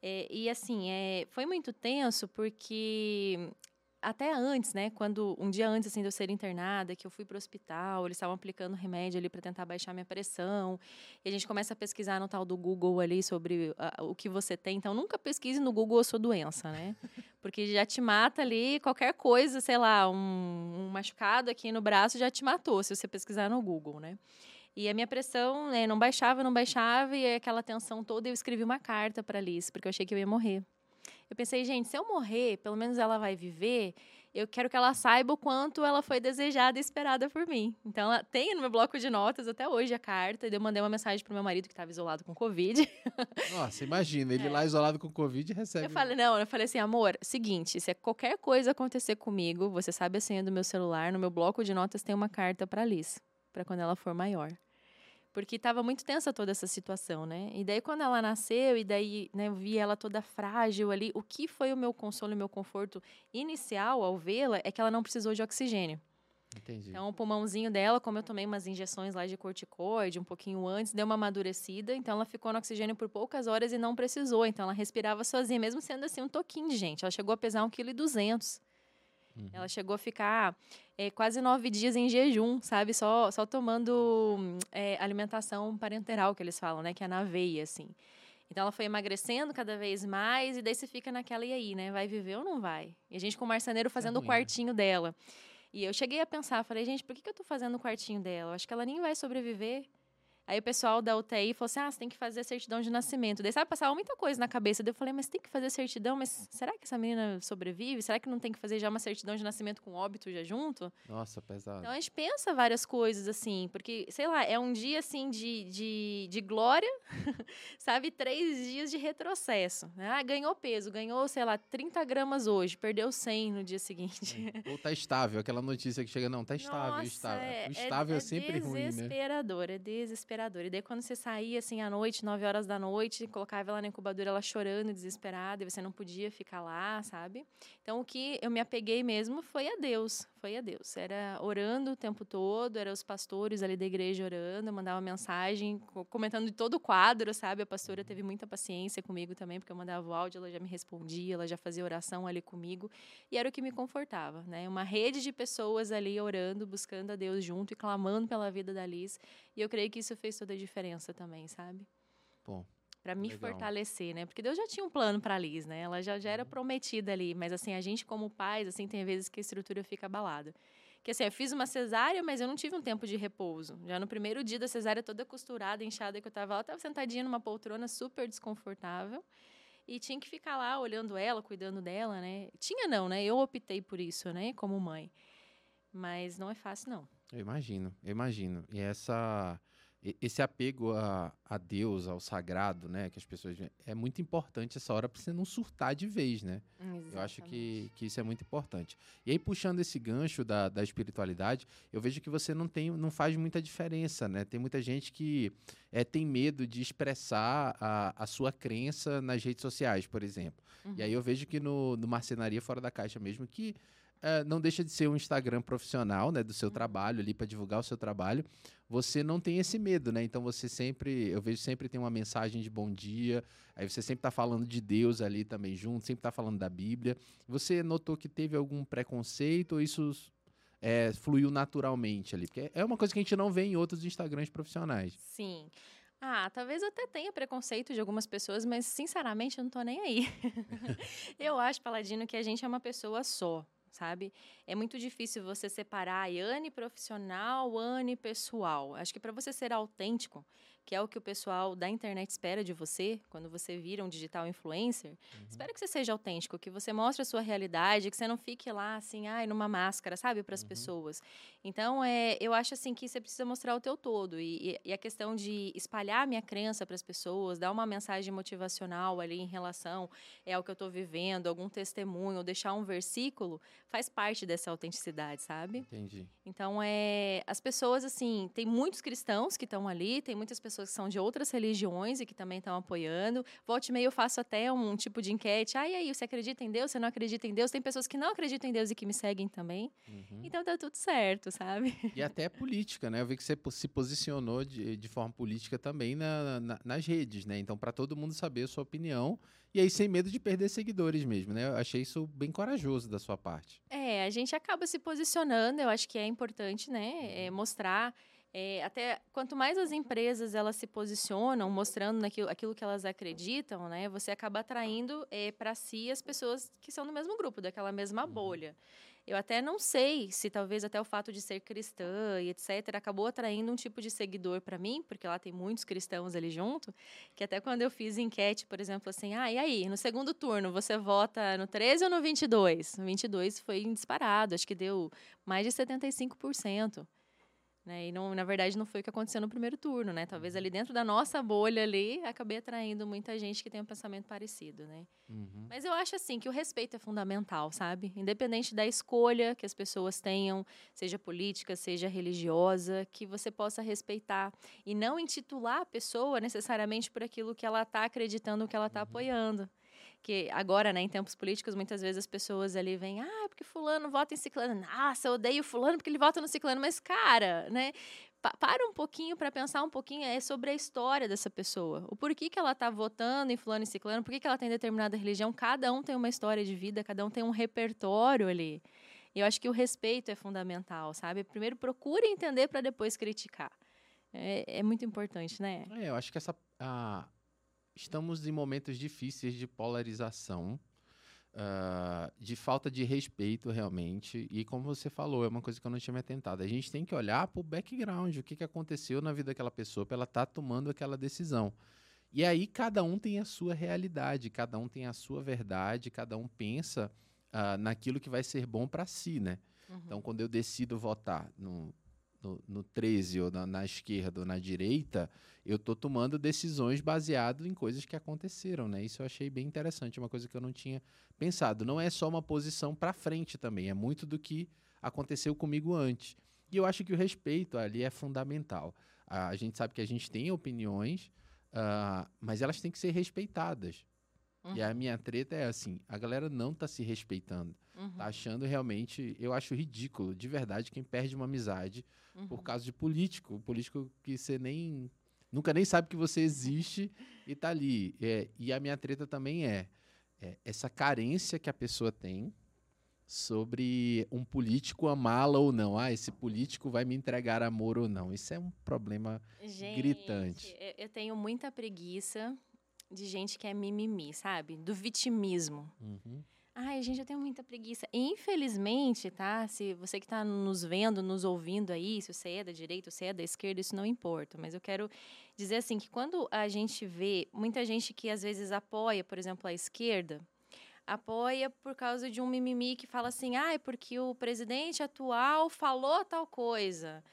É, e assim, é, foi muito tenso porque até antes, né, quando um dia antes assim de eu ser internada, que eu fui para o hospital, eles estavam aplicando remédio ali para tentar baixar minha pressão. E a gente começa a pesquisar no tal do Google ali sobre ah, o que você tem. Então nunca pesquise no Google a sua doença, né? Porque já te mata ali qualquer coisa, sei lá, um, um machucado aqui no braço já te matou se você pesquisar no Google, né? E a minha pressão né, não baixava, não baixava, e aquela tensão toda, eu escrevi uma carta para Alice, porque eu achei que eu ia morrer. Eu pensei, gente, se eu morrer, pelo menos ela vai viver, eu quero que ela saiba o quanto ela foi desejada e esperada por mim. Então, ela tem no meu bloco de notas até hoje a carta, e eu mandei uma mensagem pro meu marido, que estava isolado com Covid. Nossa, imagina, ele É. lá isolado com Covid recebe. Eu falei, não, eu falei assim, amor, seguinte, se qualquer coisa acontecer comigo, você sabe a senha do meu celular, no meu bloco de notas tem uma carta para Liz, para quando ela for maior. Porque estava muito tensa toda essa situação, né? E daí quando ela nasceu e daí né, eu vi ela toda frágil ali, o que foi o meu consolo, o meu conforto inicial ao vê-la é que ela não precisou de oxigênio. Entendi. Então, o pulmãozinho dela, como eu tomei umas injeções lá de corticoide um pouquinho antes, deu uma amadurecida. Então, ela ficou no oxigênio por poucas horas e não precisou. Então, ela respirava sozinha, mesmo sendo assim um toquinho de gente. Ela chegou a pesar 1,2 kg. Uhum. Ela chegou a ficar é, quase nove dias em jejum, sabe? Só, só tomando é, alimentação parenteral, que eles falam, né? Que é na veia, assim. Então ela foi emagrecendo cada vez mais, e daí você fica naquela, e aí, né? Vai viver ou não vai? E a gente com o marceneiro fazendo é ruim, o quartinho né? dela. E eu cheguei a pensar, falei, gente, por que, que eu tô fazendo o quartinho dela? Eu acho que ela nem vai sobreviver. Aí o pessoal da UTI falou assim: ah, você tem que fazer a certidão de nascimento. Daí, sabe, passava muita coisa na cabeça. Daí eu falei, mas tem que fazer certidão? Mas será que essa menina sobrevive? Será que não tem que fazer já uma certidão de nascimento com óbito já junto? Nossa, pesado. Então a gente pensa várias coisas, assim, porque, sei lá, é um dia, assim, de, de, de glória, sabe? Três dias de retrocesso. Né? Ah, ganhou peso, ganhou, sei lá, 30 gramas hoje, perdeu 100 no dia seguinte. Ou tá estável, aquela notícia que chega, não, tá estável, Nossa, estável. É, estável é, é, é sempre ruim, né? Desesperador, é desesperador desesperador. E daí, quando você saía, assim, à noite, 9 horas da noite, colocava ela na incubadora, ela chorando, desesperada, e você não podia ficar lá, sabe? Então, o que eu me apeguei mesmo foi a Deus, foi a Deus. Era orando o tempo todo, eram os pastores ali da igreja orando, eu mandava mensagem, comentando de todo o quadro, sabe? A pastora teve muita paciência comigo também, porque eu mandava o áudio, ela já me respondia, ela já fazia oração ali comigo, e era o que me confortava, né? Uma rede de pessoas ali orando, buscando a Deus junto e clamando pela vida da Liz, e eu creio que isso fez toda a diferença também, sabe? Bom. Para me legal. fortalecer, né? Porque Deus já tinha um plano para a Liz, né? Ela já, já era uhum. prometida ali, mas assim, a gente como pais, assim, tem vezes que a estrutura fica abalada. Que assim, eu fiz uma cesárea, mas eu não tive um tempo de repouso. Já no primeiro dia da cesárea, toda costurada, inchada que eu tava eu tava sentadinha numa poltrona super desconfortável e tinha que ficar lá olhando ela, cuidando dela, né? Tinha não, né? Eu optei por isso, né, como mãe. Mas não é fácil não. Eu imagino, eu imagino. E essa esse apego a, a Deus, ao sagrado, né, que as pessoas é muito importante essa hora para você não surtar de vez, né? Exatamente. Eu acho que, que isso é muito importante. E aí puxando esse gancho da, da espiritualidade, eu vejo que você não tem, não faz muita diferença, né? Tem muita gente que é, tem medo de expressar a, a sua crença nas redes sociais, por exemplo. Uhum. E aí eu vejo que no, no Marcenaria Fora da Caixa mesmo que é, não deixa de ser um Instagram profissional, né, do seu uhum. trabalho ali para divulgar o seu trabalho. Você não tem esse medo, né? Então você sempre, eu vejo sempre tem uma mensagem de bom dia. Aí você sempre está falando de Deus ali também junto, sempre está falando da Bíblia. Você notou que teve algum preconceito ou isso é, fluiu naturalmente ali? Porque é uma coisa que a gente não vê em outros Instagrams profissionais. Sim. Ah, talvez eu até tenha preconceito de algumas pessoas, mas sinceramente eu não tô nem aí. eu acho, Paladino, que a gente é uma pessoa só sabe? É muito difícil você separar a Anne profissional, Anne pessoal. Acho que para você ser autêntico, que é o que o pessoal da internet espera de você, quando você vira um digital influencer, uhum. espera que você seja autêntico, que você mostre a sua realidade, que você não fique lá assim, ai, numa máscara, sabe, para as uhum. pessoas. Então, é, eu acho assim que você precisa mostrar o teu todo e, e a questão de espalhar a minha crença para as pessoas, dar uma mensagem motivacional ali em relação é ao que eu estou vivendo, algum testemunho, deixar um versículo, faz parte dessa autenticidade, sabe? Entendi. Então, é, as pessoas assim, tem muitos cristãos que estão ali, tem muitas pessoas pessoas que são de outras religiões e que também estão apoiando. Volte e meio eu faço até um tipo de enquete. Ah, e aí, você acredita em Deus? Você não acredita em Deus? Tem pessoas que não acreditam em Deus e que me seguem também. Uhum. Então tá tudo certo, sabe? E até política, né? Eu vi que você se posicionou de, de forma política também na, na, nas redes, né? Então, para todo mundo saber a sua opinião. E aí, sem medo de perder seguidores mesmo, né? Eu achei isso bem corajoso da sua parte. É, a gente acaba se posicionando, eu acho que é importante, né? É mostrar é, até quanto mais as empresas elas se posicionam, mostrando naquilo, aquilo que elas acreditam, né, você acaba atraindo é, para si as pessoas que são do mesmo grupo, daquela mesma uhum. bolha. Eu até não sei se talvez até o fato de ser cristã e etc. acabou atraindo um tipo de seguidor para mim, porque lá tem muitos cristãos ali junto, que até quando eu fiz enquete, por exemplo, assim, ah, e aí, no segundo turno, você vota no 13 ou no 22? No 22 foi disparado, acho que deu mais de 75%. Né? E não, na verdade não foi o que aconteceu no primeiro turno, né? Talvez ali dentro da nossa bolha ali acabei atraindo muita gente que tem um pensamento parecido, né? Uhum. Mas eu acho assim que o respeito é fundamental, sabe? Independente da escolha que as pessoas tenham, seja política, seja religiosa, que você possa respeitar e não intitular a pessoa necessariamente por aquilo que ela está acreditando, que ela está uhum. apoiando que agora, né, em tempos políticos, muitas vezes as pessoas ali vêm, ah, porque fulano vota em ciclano. Nossa, eu odeio fulano porque ele vota no ciclano. Mas, cara, né, para um pouquinho para pensar um pouquinho é sobre a história dessa pessoa. O porquê que ela está votando em fulano e ciclano, por que ela tem determinada religião. Cada um tem uma história de vida, cada um tem um repertório ali. E eu acho que o respeito é fundamental, sabe? Primeiro procure entender para depois criticar. É, é, muito importante, né? É, eu acho que essa... A estamos em momentos difíceis de polarização, uh, de falta de respeito realmente. E como você falou, é uma coisa que eu não tinha me atentado. A gente tem que olhar para o background, o que, que aconteceu na vida daquela pessoa para ela estar tá tomando aquela decisão. E aí cada um tem a sua realidade, cada um tem a sua verdade, cada um pensa uh, naquilo que vai ser bom para si, né? Uhum. Então, quando eu decido votar no, no, no 13 ou na, na, esquerda ou na direita, eu estou tomando decisões baseado em coisas que aconteceram, né? Isso eu achei bem interessante, uma coisa que eu não tinha pensado. Não é só uma posição para frente também, é muito do que aconteceu comigo antes. E eu acho que o respeito ali é fundamental. A, a gente sabe que a gente tem opiniões, uh, mas elas têm que ser respeitadas. Uhum. E a uhum. minha treta é assim, a galera não tá se respeitando. Uhum. Tá achando realmente, eu acho ridículo, de verdade, quem perde uma amizade uhum. por causa de político. Político que você nem. Nunca nem sabe que você existe e tá ali. É, e a minha treta também é, é essa carência que a pessoa tem sobre um político amá-la ou não. Ah, esse político vai me entregar amor ou não. Isso é um problema Gente, gritante. Eu tenho muita preguiça de gente que é mimimi, sabe? Do vitimismo. Uhum. Ai, gente, eu tenho muita preguiça. Infelizmente, tá? Se você que está nos vendo, nos ouvindo aí, se você é da direita, se é da esquerda, isso não importa. Mas eu quero dizer assim que quando a gente vê muita gente que às vezes apoia, por exemplo, a esquerda, apoia por causa de um mimimi que fala assim, ah, é porque o presidente atual falou tal coisa.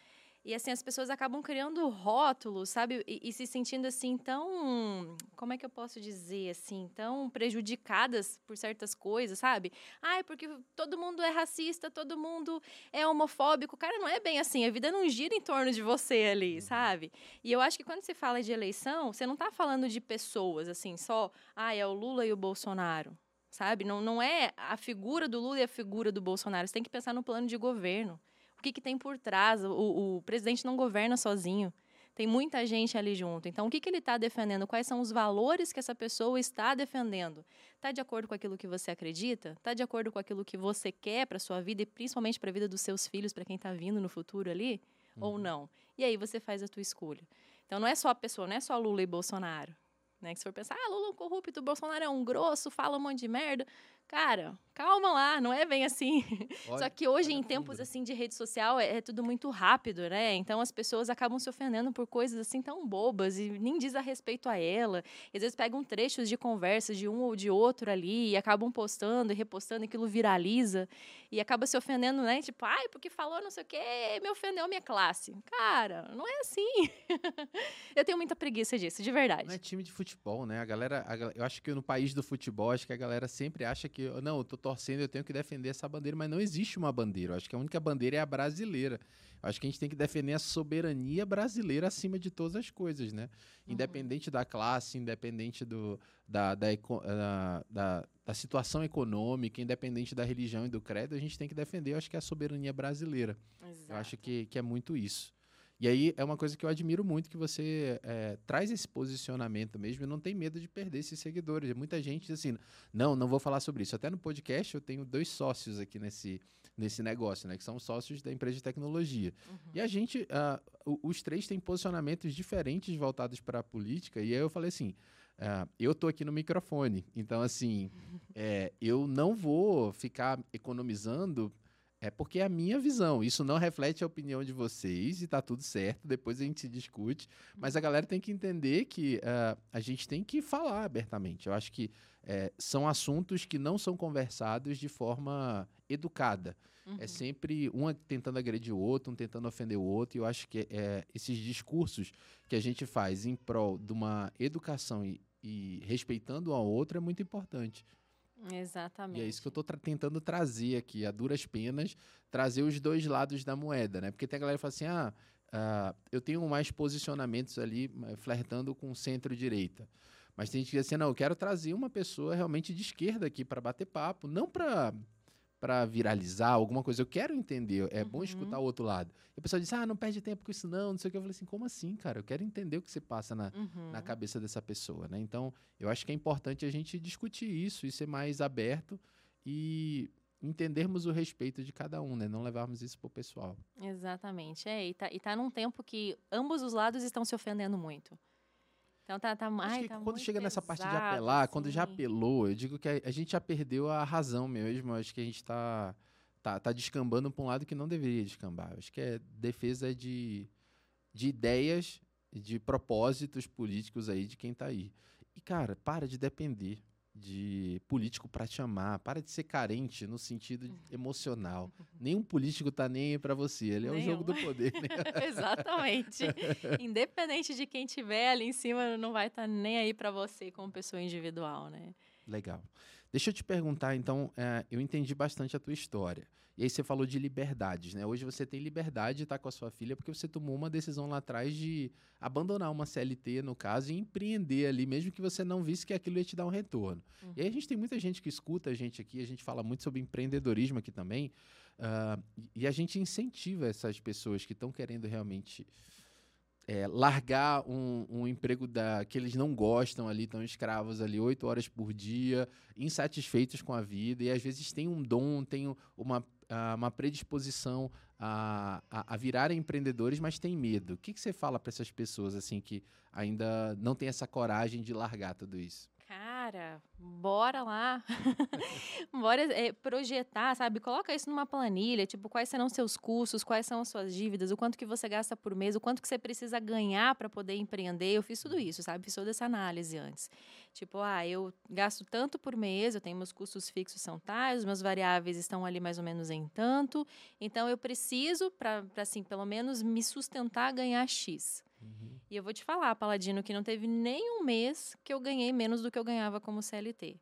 E assim, as pessoas acabam criando rótulos, sabe? E, e, se sentindo assim tão. Como é que eu posso dizer assim? Tão prejudicadas por certas coisas, sabe? Ai, porque todo mundo é racista, todo mundo é homofóbico. Cara, não é bem assim. A vida não gira em torno de você ali, uhum. sabe? E eu acho que quando se fala de eleição, você não está falando de pessoas, assim, só. Ah, é o Lula e o Bolsonaro sabe? Não, não é a figura do Lula e a figura do Bolsonaro. Você tem que pensar no plano de governo o que, que tem por trás. O, o, presidente não governa sozinho. Tem muita gente ali junto. Então, o que, que ele está defendendo? Quais são os valores que essa pessoa está defendendo? Está de acordo com aquilo que você acredita? Está de acordo com aquilo que você quer para sua vida e principalmente para a vida dos seus filhos, para quem está vindo no futuro ali? Uhum. Ou não? E aí você faz a tua escolha. Então, não é só a pessoa, não é só Lula e Bolsonaro. Né? Que se for pensar, ah, Lula é um corrupto, Bolsonaro é um grosso, fala um monte de merda. Cara, calma lá, não é bem assim. Olha, Só que hoje, em tempos assim de rede social, é, é, tudo muito rápido, né? Então as pessoas acabam se ofendendo por coisas assim tão bobas e nem diz a respeito a ela. E, às vezes pegam trechos de conversas de um ou de outro ali e acabam postando e repostando, e aquilo viraliza e acaba se ofendendo, né? Tipo, ai, porque falou não sei o quê, me ofendeu a minha classe. Cara, não é assim. eu tenho muita preguiça disso, de verdade. Não é time de futebol, né? A galera, a, eu acho que no país do futebol, acho que a galera sempre acha que que, não, eu tô torcendo, eu tenho que defender essa bandeira, mas não existe uma bandeira. Eu acho que a única bandeira é a brasileira. Eu acho que a gente tem que defender a soberania brasileira acima de todas as coisas, né? Uhum. Independente da classe, independente do, da, da, da, da, situação econômica, independente da religião e do credo, a gente tem que defender, eu acho que é a soberania brasileira. Exato. Eu acho que, que é muito isso. E aí é uma coisa que eu admiro muito que você é, traz esse posicionamento mesmo e não tem medo de perder esses seguidores. Muita gente diz assim, não, não vou falar sobre isso. Até no podcast eu tenho dois sócios aqui nesse, nesse negócio, né? Que são sócios da empresa de tecnologia. Uhum. E a gente, uh, os três têm posicionamentos diferentes voltados para a política. E aí eu falei assim, uh, eu tô aqui no microfone, então assim, é, eu não vou ficar economizando É porque é a minha visão. Isso não reflete a opinião de vocês e tá tudo certo. Depois a gente se discute. Mas a galera tem que entender que uh, a gente tem que falar abertamente. Eu acho que é, são assuntos que não são conversados de forma educada. É uhum. É sempre um tentando agredir o outro, um tentando ofender o outro. E eu acho que é, esses discursos que a gente faz em prol de uma educação e, e respeitando um ao outro é muito importante. Exatamente. E é isso que eu estou tra tentando trazer aqui, a duras penas, trazer os dois lados da moeda, né? Porque tem a galera que fala assim, ah, uh, eu tenho mais posicionamentos ali flertando com centro-direita. Mas tem gente que diz assim, não, eu quero trazer uma pessoa realmente de esquerda aqui para bater papo, não para para viralizar alguma coisa. Eu quero entender, é uhum. bom escutar o outro lado. E a pessoa diz, ah, não perde tempo com isso não, não sei o que. Eu falei assim, como assim, cara? Eu quero entender o que se passa na, uhum. na cabeça dessa pessoa, né? Então, eu acho que é importante a gente discutir isso e ser mais aberto e entendermos o respeito de cada um, né? Não levarmos isso pro pessoal. Exatamente. É, e tá, e tá num tempo que ambos os lados estão se ofendendo muito. Então tá, tá, ai, tá quando chega nessa parte de apelar, assim. quando já assim. apelou, eu digo que a, a, gente já perdeu a razão mesmo. Acho que a gente tá, tá, tá descambando para um lado que não deveria descambar. Acho que é defesa de, de ideias, de propósitos políticos aí de quem tá aí. E, cara, para de depender de político para te amar. Para de ser carente no sentido uhum. emocional. Nenhum político tá nem aí para você. Ele é o jogo do poder. Né? Exatamente. Independente de quem tiver ali em cima, não vai estar tá nem aí para você como pessoa individual, né? Legal. Deixa eu te perguntar, então, é, eu entendi bastante a tua história. E aí você falou de liberdades, né? Hoje você tem liberdade de estar com a sua filha porque você tomou uma decisão lá atrás de abandonar uma CLT, no caso, e empreender ali, mesmo que você não visse que aquilo ia te dar um retorno. Uhum. E aí a gente tem muita gente que escuta a gente aqui, a gente fala muito sobre empreendedorismo aqui também, uh, e a gente incentiva essas pessoas que estão querendo realmente é, largar um, um, emprego da, que eles não gostam ali, estão escravos ali oito horas por dia, insatisfeitos com a vida, e às vezes tem um dom, tem uma, uma predisposição a, a, a virarem empreendedores, mas tem medo. O que, que você fala para essas pessoas assim que ainda não têm essa coragem de largar tudo isso? cara, bora lá, bora é, projetar, sabe? Coloca isso numa planilha, tipo, quais serão seus custos, quais são as suas dívidas, o quanto que você gasta por mês, o quanto que você precisa ganhar para poder empreender. Eu fiz tudo isso, sabe? Fiz toda essa análise antes. Tipo, ah, eu gasto tanto por mês, eu tenho meus custos fixos são tais, os meus variáveis estão ali mais ou menos em tanto, então eu preciso, para, assim, pelo menos me sustentar, ganhar X. Uhum. E eu vou te falar, Paladino, que não teve nenhum mês que eu ganhei menos do que eu ganhava como CLT.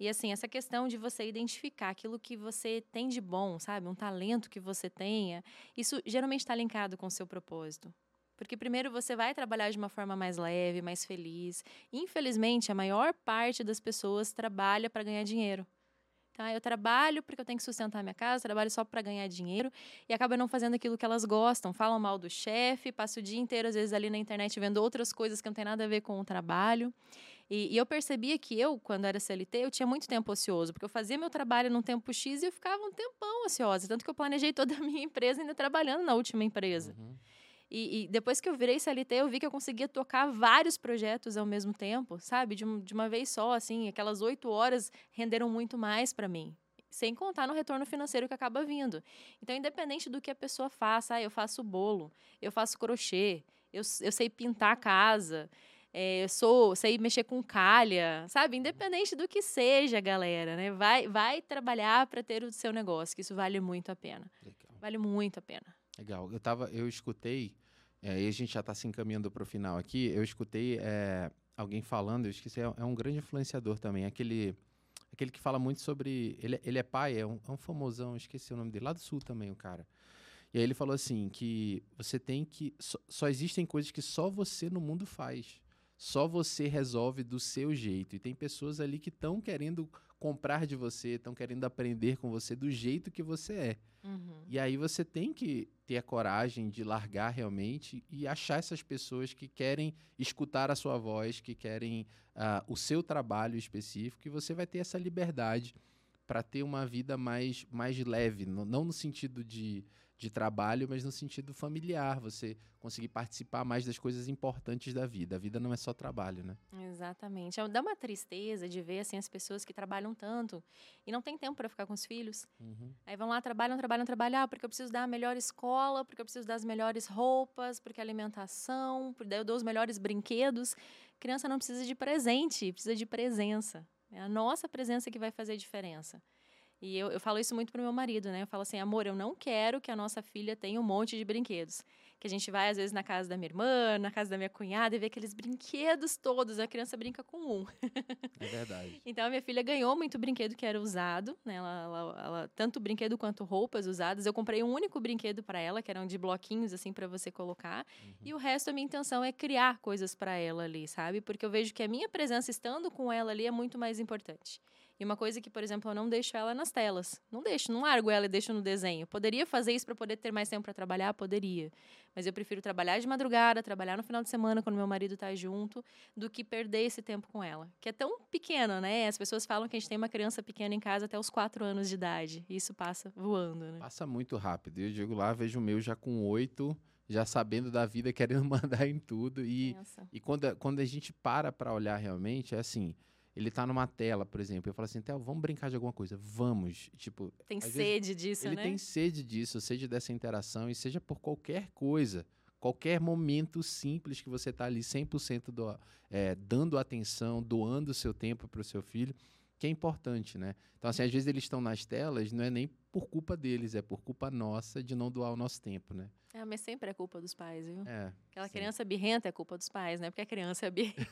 E assim, essa questão de você identificar aquilo que você tem de bom, sabe? Um talento que você tenha, isso geralmente está linkado com o seu propósito. Porque primeiro você vai trabalhar de uma forma mais leve, mais feliz. Infelizmente, a maior parte das pessoas trabalha para ganhar dinheiro. Tá? Eu trabalho porque eu tenho que sustentar minha casa, trabalho só para ganhar dinheiro e acaba não fazendo aquilo que elas gostam. Falam mal do chefe, passo o dia inteiro, às vezes, ali na internet vendo outras coisas que não tem nada a ver com o trabalho. E, e, eu percebia que eu, quando era CLT, eu tinha muito tempo ocioso, porque eu fazia meu trabalho num tempo X e eu ficava um tempão ociosa. Tanto que eu planejei toda a minha empresa ainda trabalhando na última empresa. Uhum. E, e, depois que eu virei CLT, eu vi que eu conseguia tocar vários projetos ao mesmo tempo, sabe? De, de uma vez só, assim. Aquelas oito horas renderam muito mais para mim. Sem contar no retorno financeiro que acaba vindo. Então, independente do que a pessoa faça, ah, eu faço bolo, eu faço crochê, eu, eu sei pintar a casa, é, eu sou, sei mexer com calha, sabe? Independente do que seja, galera, né? Vai, vai trabalhar para ter o seu negócio, que isso vale muito a pena. Legal. Vale muito a pena. Legal. Eu tava, eu escutei é, e a gente já está se encaminhando para o final aqui. Eu escutei é, alguém falando, eu esqueci, é, é, um grande influenciador também, aquele, aquele que fala muito sobre. Ele, ele é pai, é um, é um famosão, esqueci o nome dele, lá do sul também, o cara. E aí ele falou assim: que você tem que. Só, só existem coisas que só você no mundo faz. Só você resolve do seu jeito. E tem pessoas ali que estão querendo comprar de você, estão querendo aprender com você do jeito que você é. Uhum. E aí você tem que ter a coragem de largar realmente e achar essas pessoas que querem escutar a sua voz, que querem uh, o seu trabalho específico, e você vai ter essa liberdade para ter uma vida mais, mais leve, não no sentido de, de trabalho, mas no sentido familiar, você conseguir participar mais das coisas importantes da vida. A vida não é só trabalho, né? Exatamente. É, dá uma tristeza de ver assim as pessoas que trabalham tanto e não tem tempo para ficar com os filhos. Uhum. Aí vão lá, trabalham, trabalham, trabalham, ah, porque eu preciso dar a melhor escola, porque eu preciso das melhores roupas, porque alimentação, porque eu dou os melhores brinquedos. criança não precisa de presente, precisa de presença. É a nossa presença que vai fazer a diferença. E eu, eu falo isso muito pro meu marido, né? Eu falo assim, amor, eu não quero que a nossa filha tenha um monte de brinquedos. Que a gente vai, às vezes, na casa da minha irmã, na casa da minha cunhada, e vê aqueles brinquedos todos. A criança brinca com um. É verdade. então, a minha filha ganhou muito brinquedo que era usado, né? Ela, ela, ela tanto brinquedo quanto roupas usadas. Eu comprei um único brinquedo para ela, que eram de bloquinhos, assim, para você colocar. Uhum. E o resto, a minha intenção é criar coisas para ela ali, sabe? Porque eu vejo que a minha presença estando com ela ali é muito mais importante. E uma coisa que, por exemplo, eu não deixo ela nas telas. Não deixo, não largo ela e deixo no desenho. Poderia fazer isso para poder ter mais tempo para trabalhar? Poderia. Mas eu prefiro trabalhar de madrugada, trabalhar no final de semana quando meu marido está junto, do que perder esse tempo com ela. Que é tão pequena, né? As pessoas falam que a gente tem uma criança pequena em casa até os quatro anos de idade. E isso passa voando, né? Passa muito rápido. Eu digo lá, vejo o meu já com oito já sabendo da vida, querendo mandar em tudo. E, e quando, quando a gente para para olhar realmente, é assim, ele tá numa tela, por exemplo, eu falo assim, Theo, vamos brincar de alguma coisa, vamos. Tipo, tem sede disso, ele né? Ele tem sede disso, sede dessa interação, e seja por qualquer coisa, qualquer momento simples que você tá ali 100% do, é, dando atenção, doando o seu tempo para o seu filho, que é importante, né? Então, assim, às vezes eles estão nas telas, não é nem por culpa deles, é por culpa nossa de não doar o nosso tempo, né? É, mas sempre é culpa dos pais, viu? É. Aquela sim. criança birrenta é culpa dos pais, né? Porque a criança é birrenta.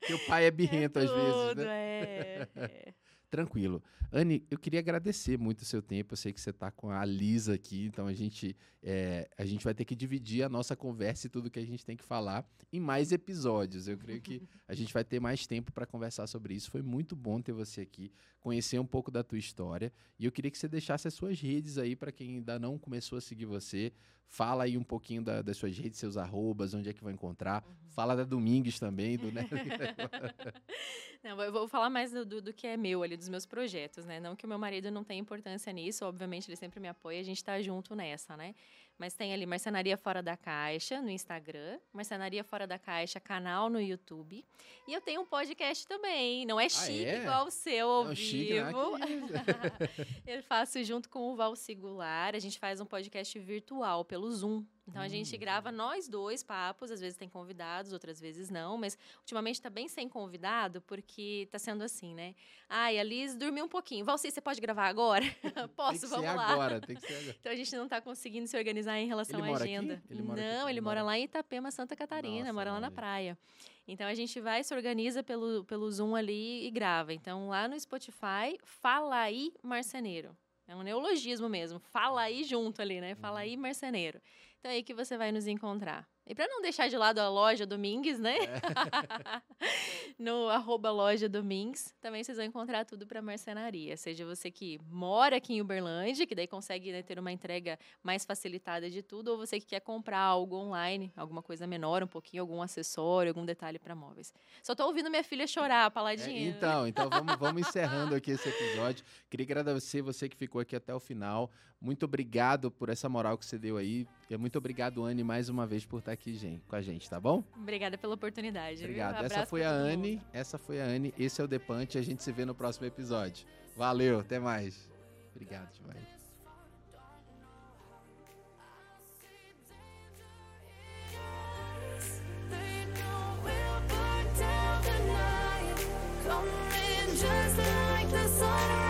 Porque o pai é birrento é às vezes, né? É, é. Tranquilo. Anne, eu queria agradecer muito o seu tempo. Eu sei que você está com a Lisa aqui, então a gente, é, a gente vai ter que dividir a nossa conversa e tudo que a gente tem que falar em mais episódios. Eu creio que a gente vai ter mais tempo para conversar sobre isso. Foi muito bom ter você aqui, conhecer um pouco da tua história. E eu queria que você deixasse as suas redes aí para quem ainda não começou a seguir você. Fala aí um pouquinho da, das suas redes, seus arrobas, onde é que vai encontrar. Uhum. Fala da Domingues também, do né? não, eu vou falar mais do, do, do, que é meu ali, dos meus projetos, né? Não que o meu marido não tenha importância nisso, obviamente ele sempre me apoia, a gente tá junto nessa, né? Mas tem ali Marcenaria Fora da Caixa no Instagram, Marcenaria Fora da Caixa canal no YouTube. E eu tenho um podcast também. Não é ah, chique é? igual o seu ao não, vivo. eu faço junto com o Val Sigular. A gente faz um podcast virtual pelo Zoom. Então, a gente hum. grava nós dois papos, às vezes tem convidados, outras vezes não, mas ultimamente está bem sem convidado, porque está sendo assim, né? Ai, a Liz dormiu um pouquinho. Valci, você pode gravar agora? Posso, tem que vamos ser lá. Agora, tem que ser agora. Então, a gente não está conseguindo se organizar em relação ele à agenda. Ele não, aqui? ele, mora, lá em Itapema, Santa Catarina, Nossa, mora lá na praia. Então a gente vai, se organiza pelo, pelo Zoom ali e grava. Então lá no Spotify, fala aí marceneiro. É um neologismo mesmo. Fala aí junto ali, né? Fala aí marceneiro. Então é aí que você vai nos encontrar. E para não deixar de lado a loja Domingues, né? É. no arroba loja Domingues, também vocês vão encontrar tudo para marcenaria. Seja você que mora aqui em Uberlândia, que daí consegue né, ter uma entrega mais facilitada de tudo, ou você que quer comprar algo online, alguma coisa menor, um pouquinho, algum acessório, algum detalhe para móveis. Só tô ouvindo minha filha chorar, paladinha. É, então, então vamos, vamos encerrando aqui esse episódio. Queria agradecer você que ficou aqui até o final. Muito obrigado por essa moral que você deu aí. E muito obrigado, Anne, mais uma vez por estar aqui gente, com a gente, tá bom? Obrigada pela oportunidade. Obrigado. Um essa foi a Anne, essa foi a Anne, esse é o Depante, a gente se vê no próximo episódio. Valeu, até mais. Obrigado demais. just like the sunrise.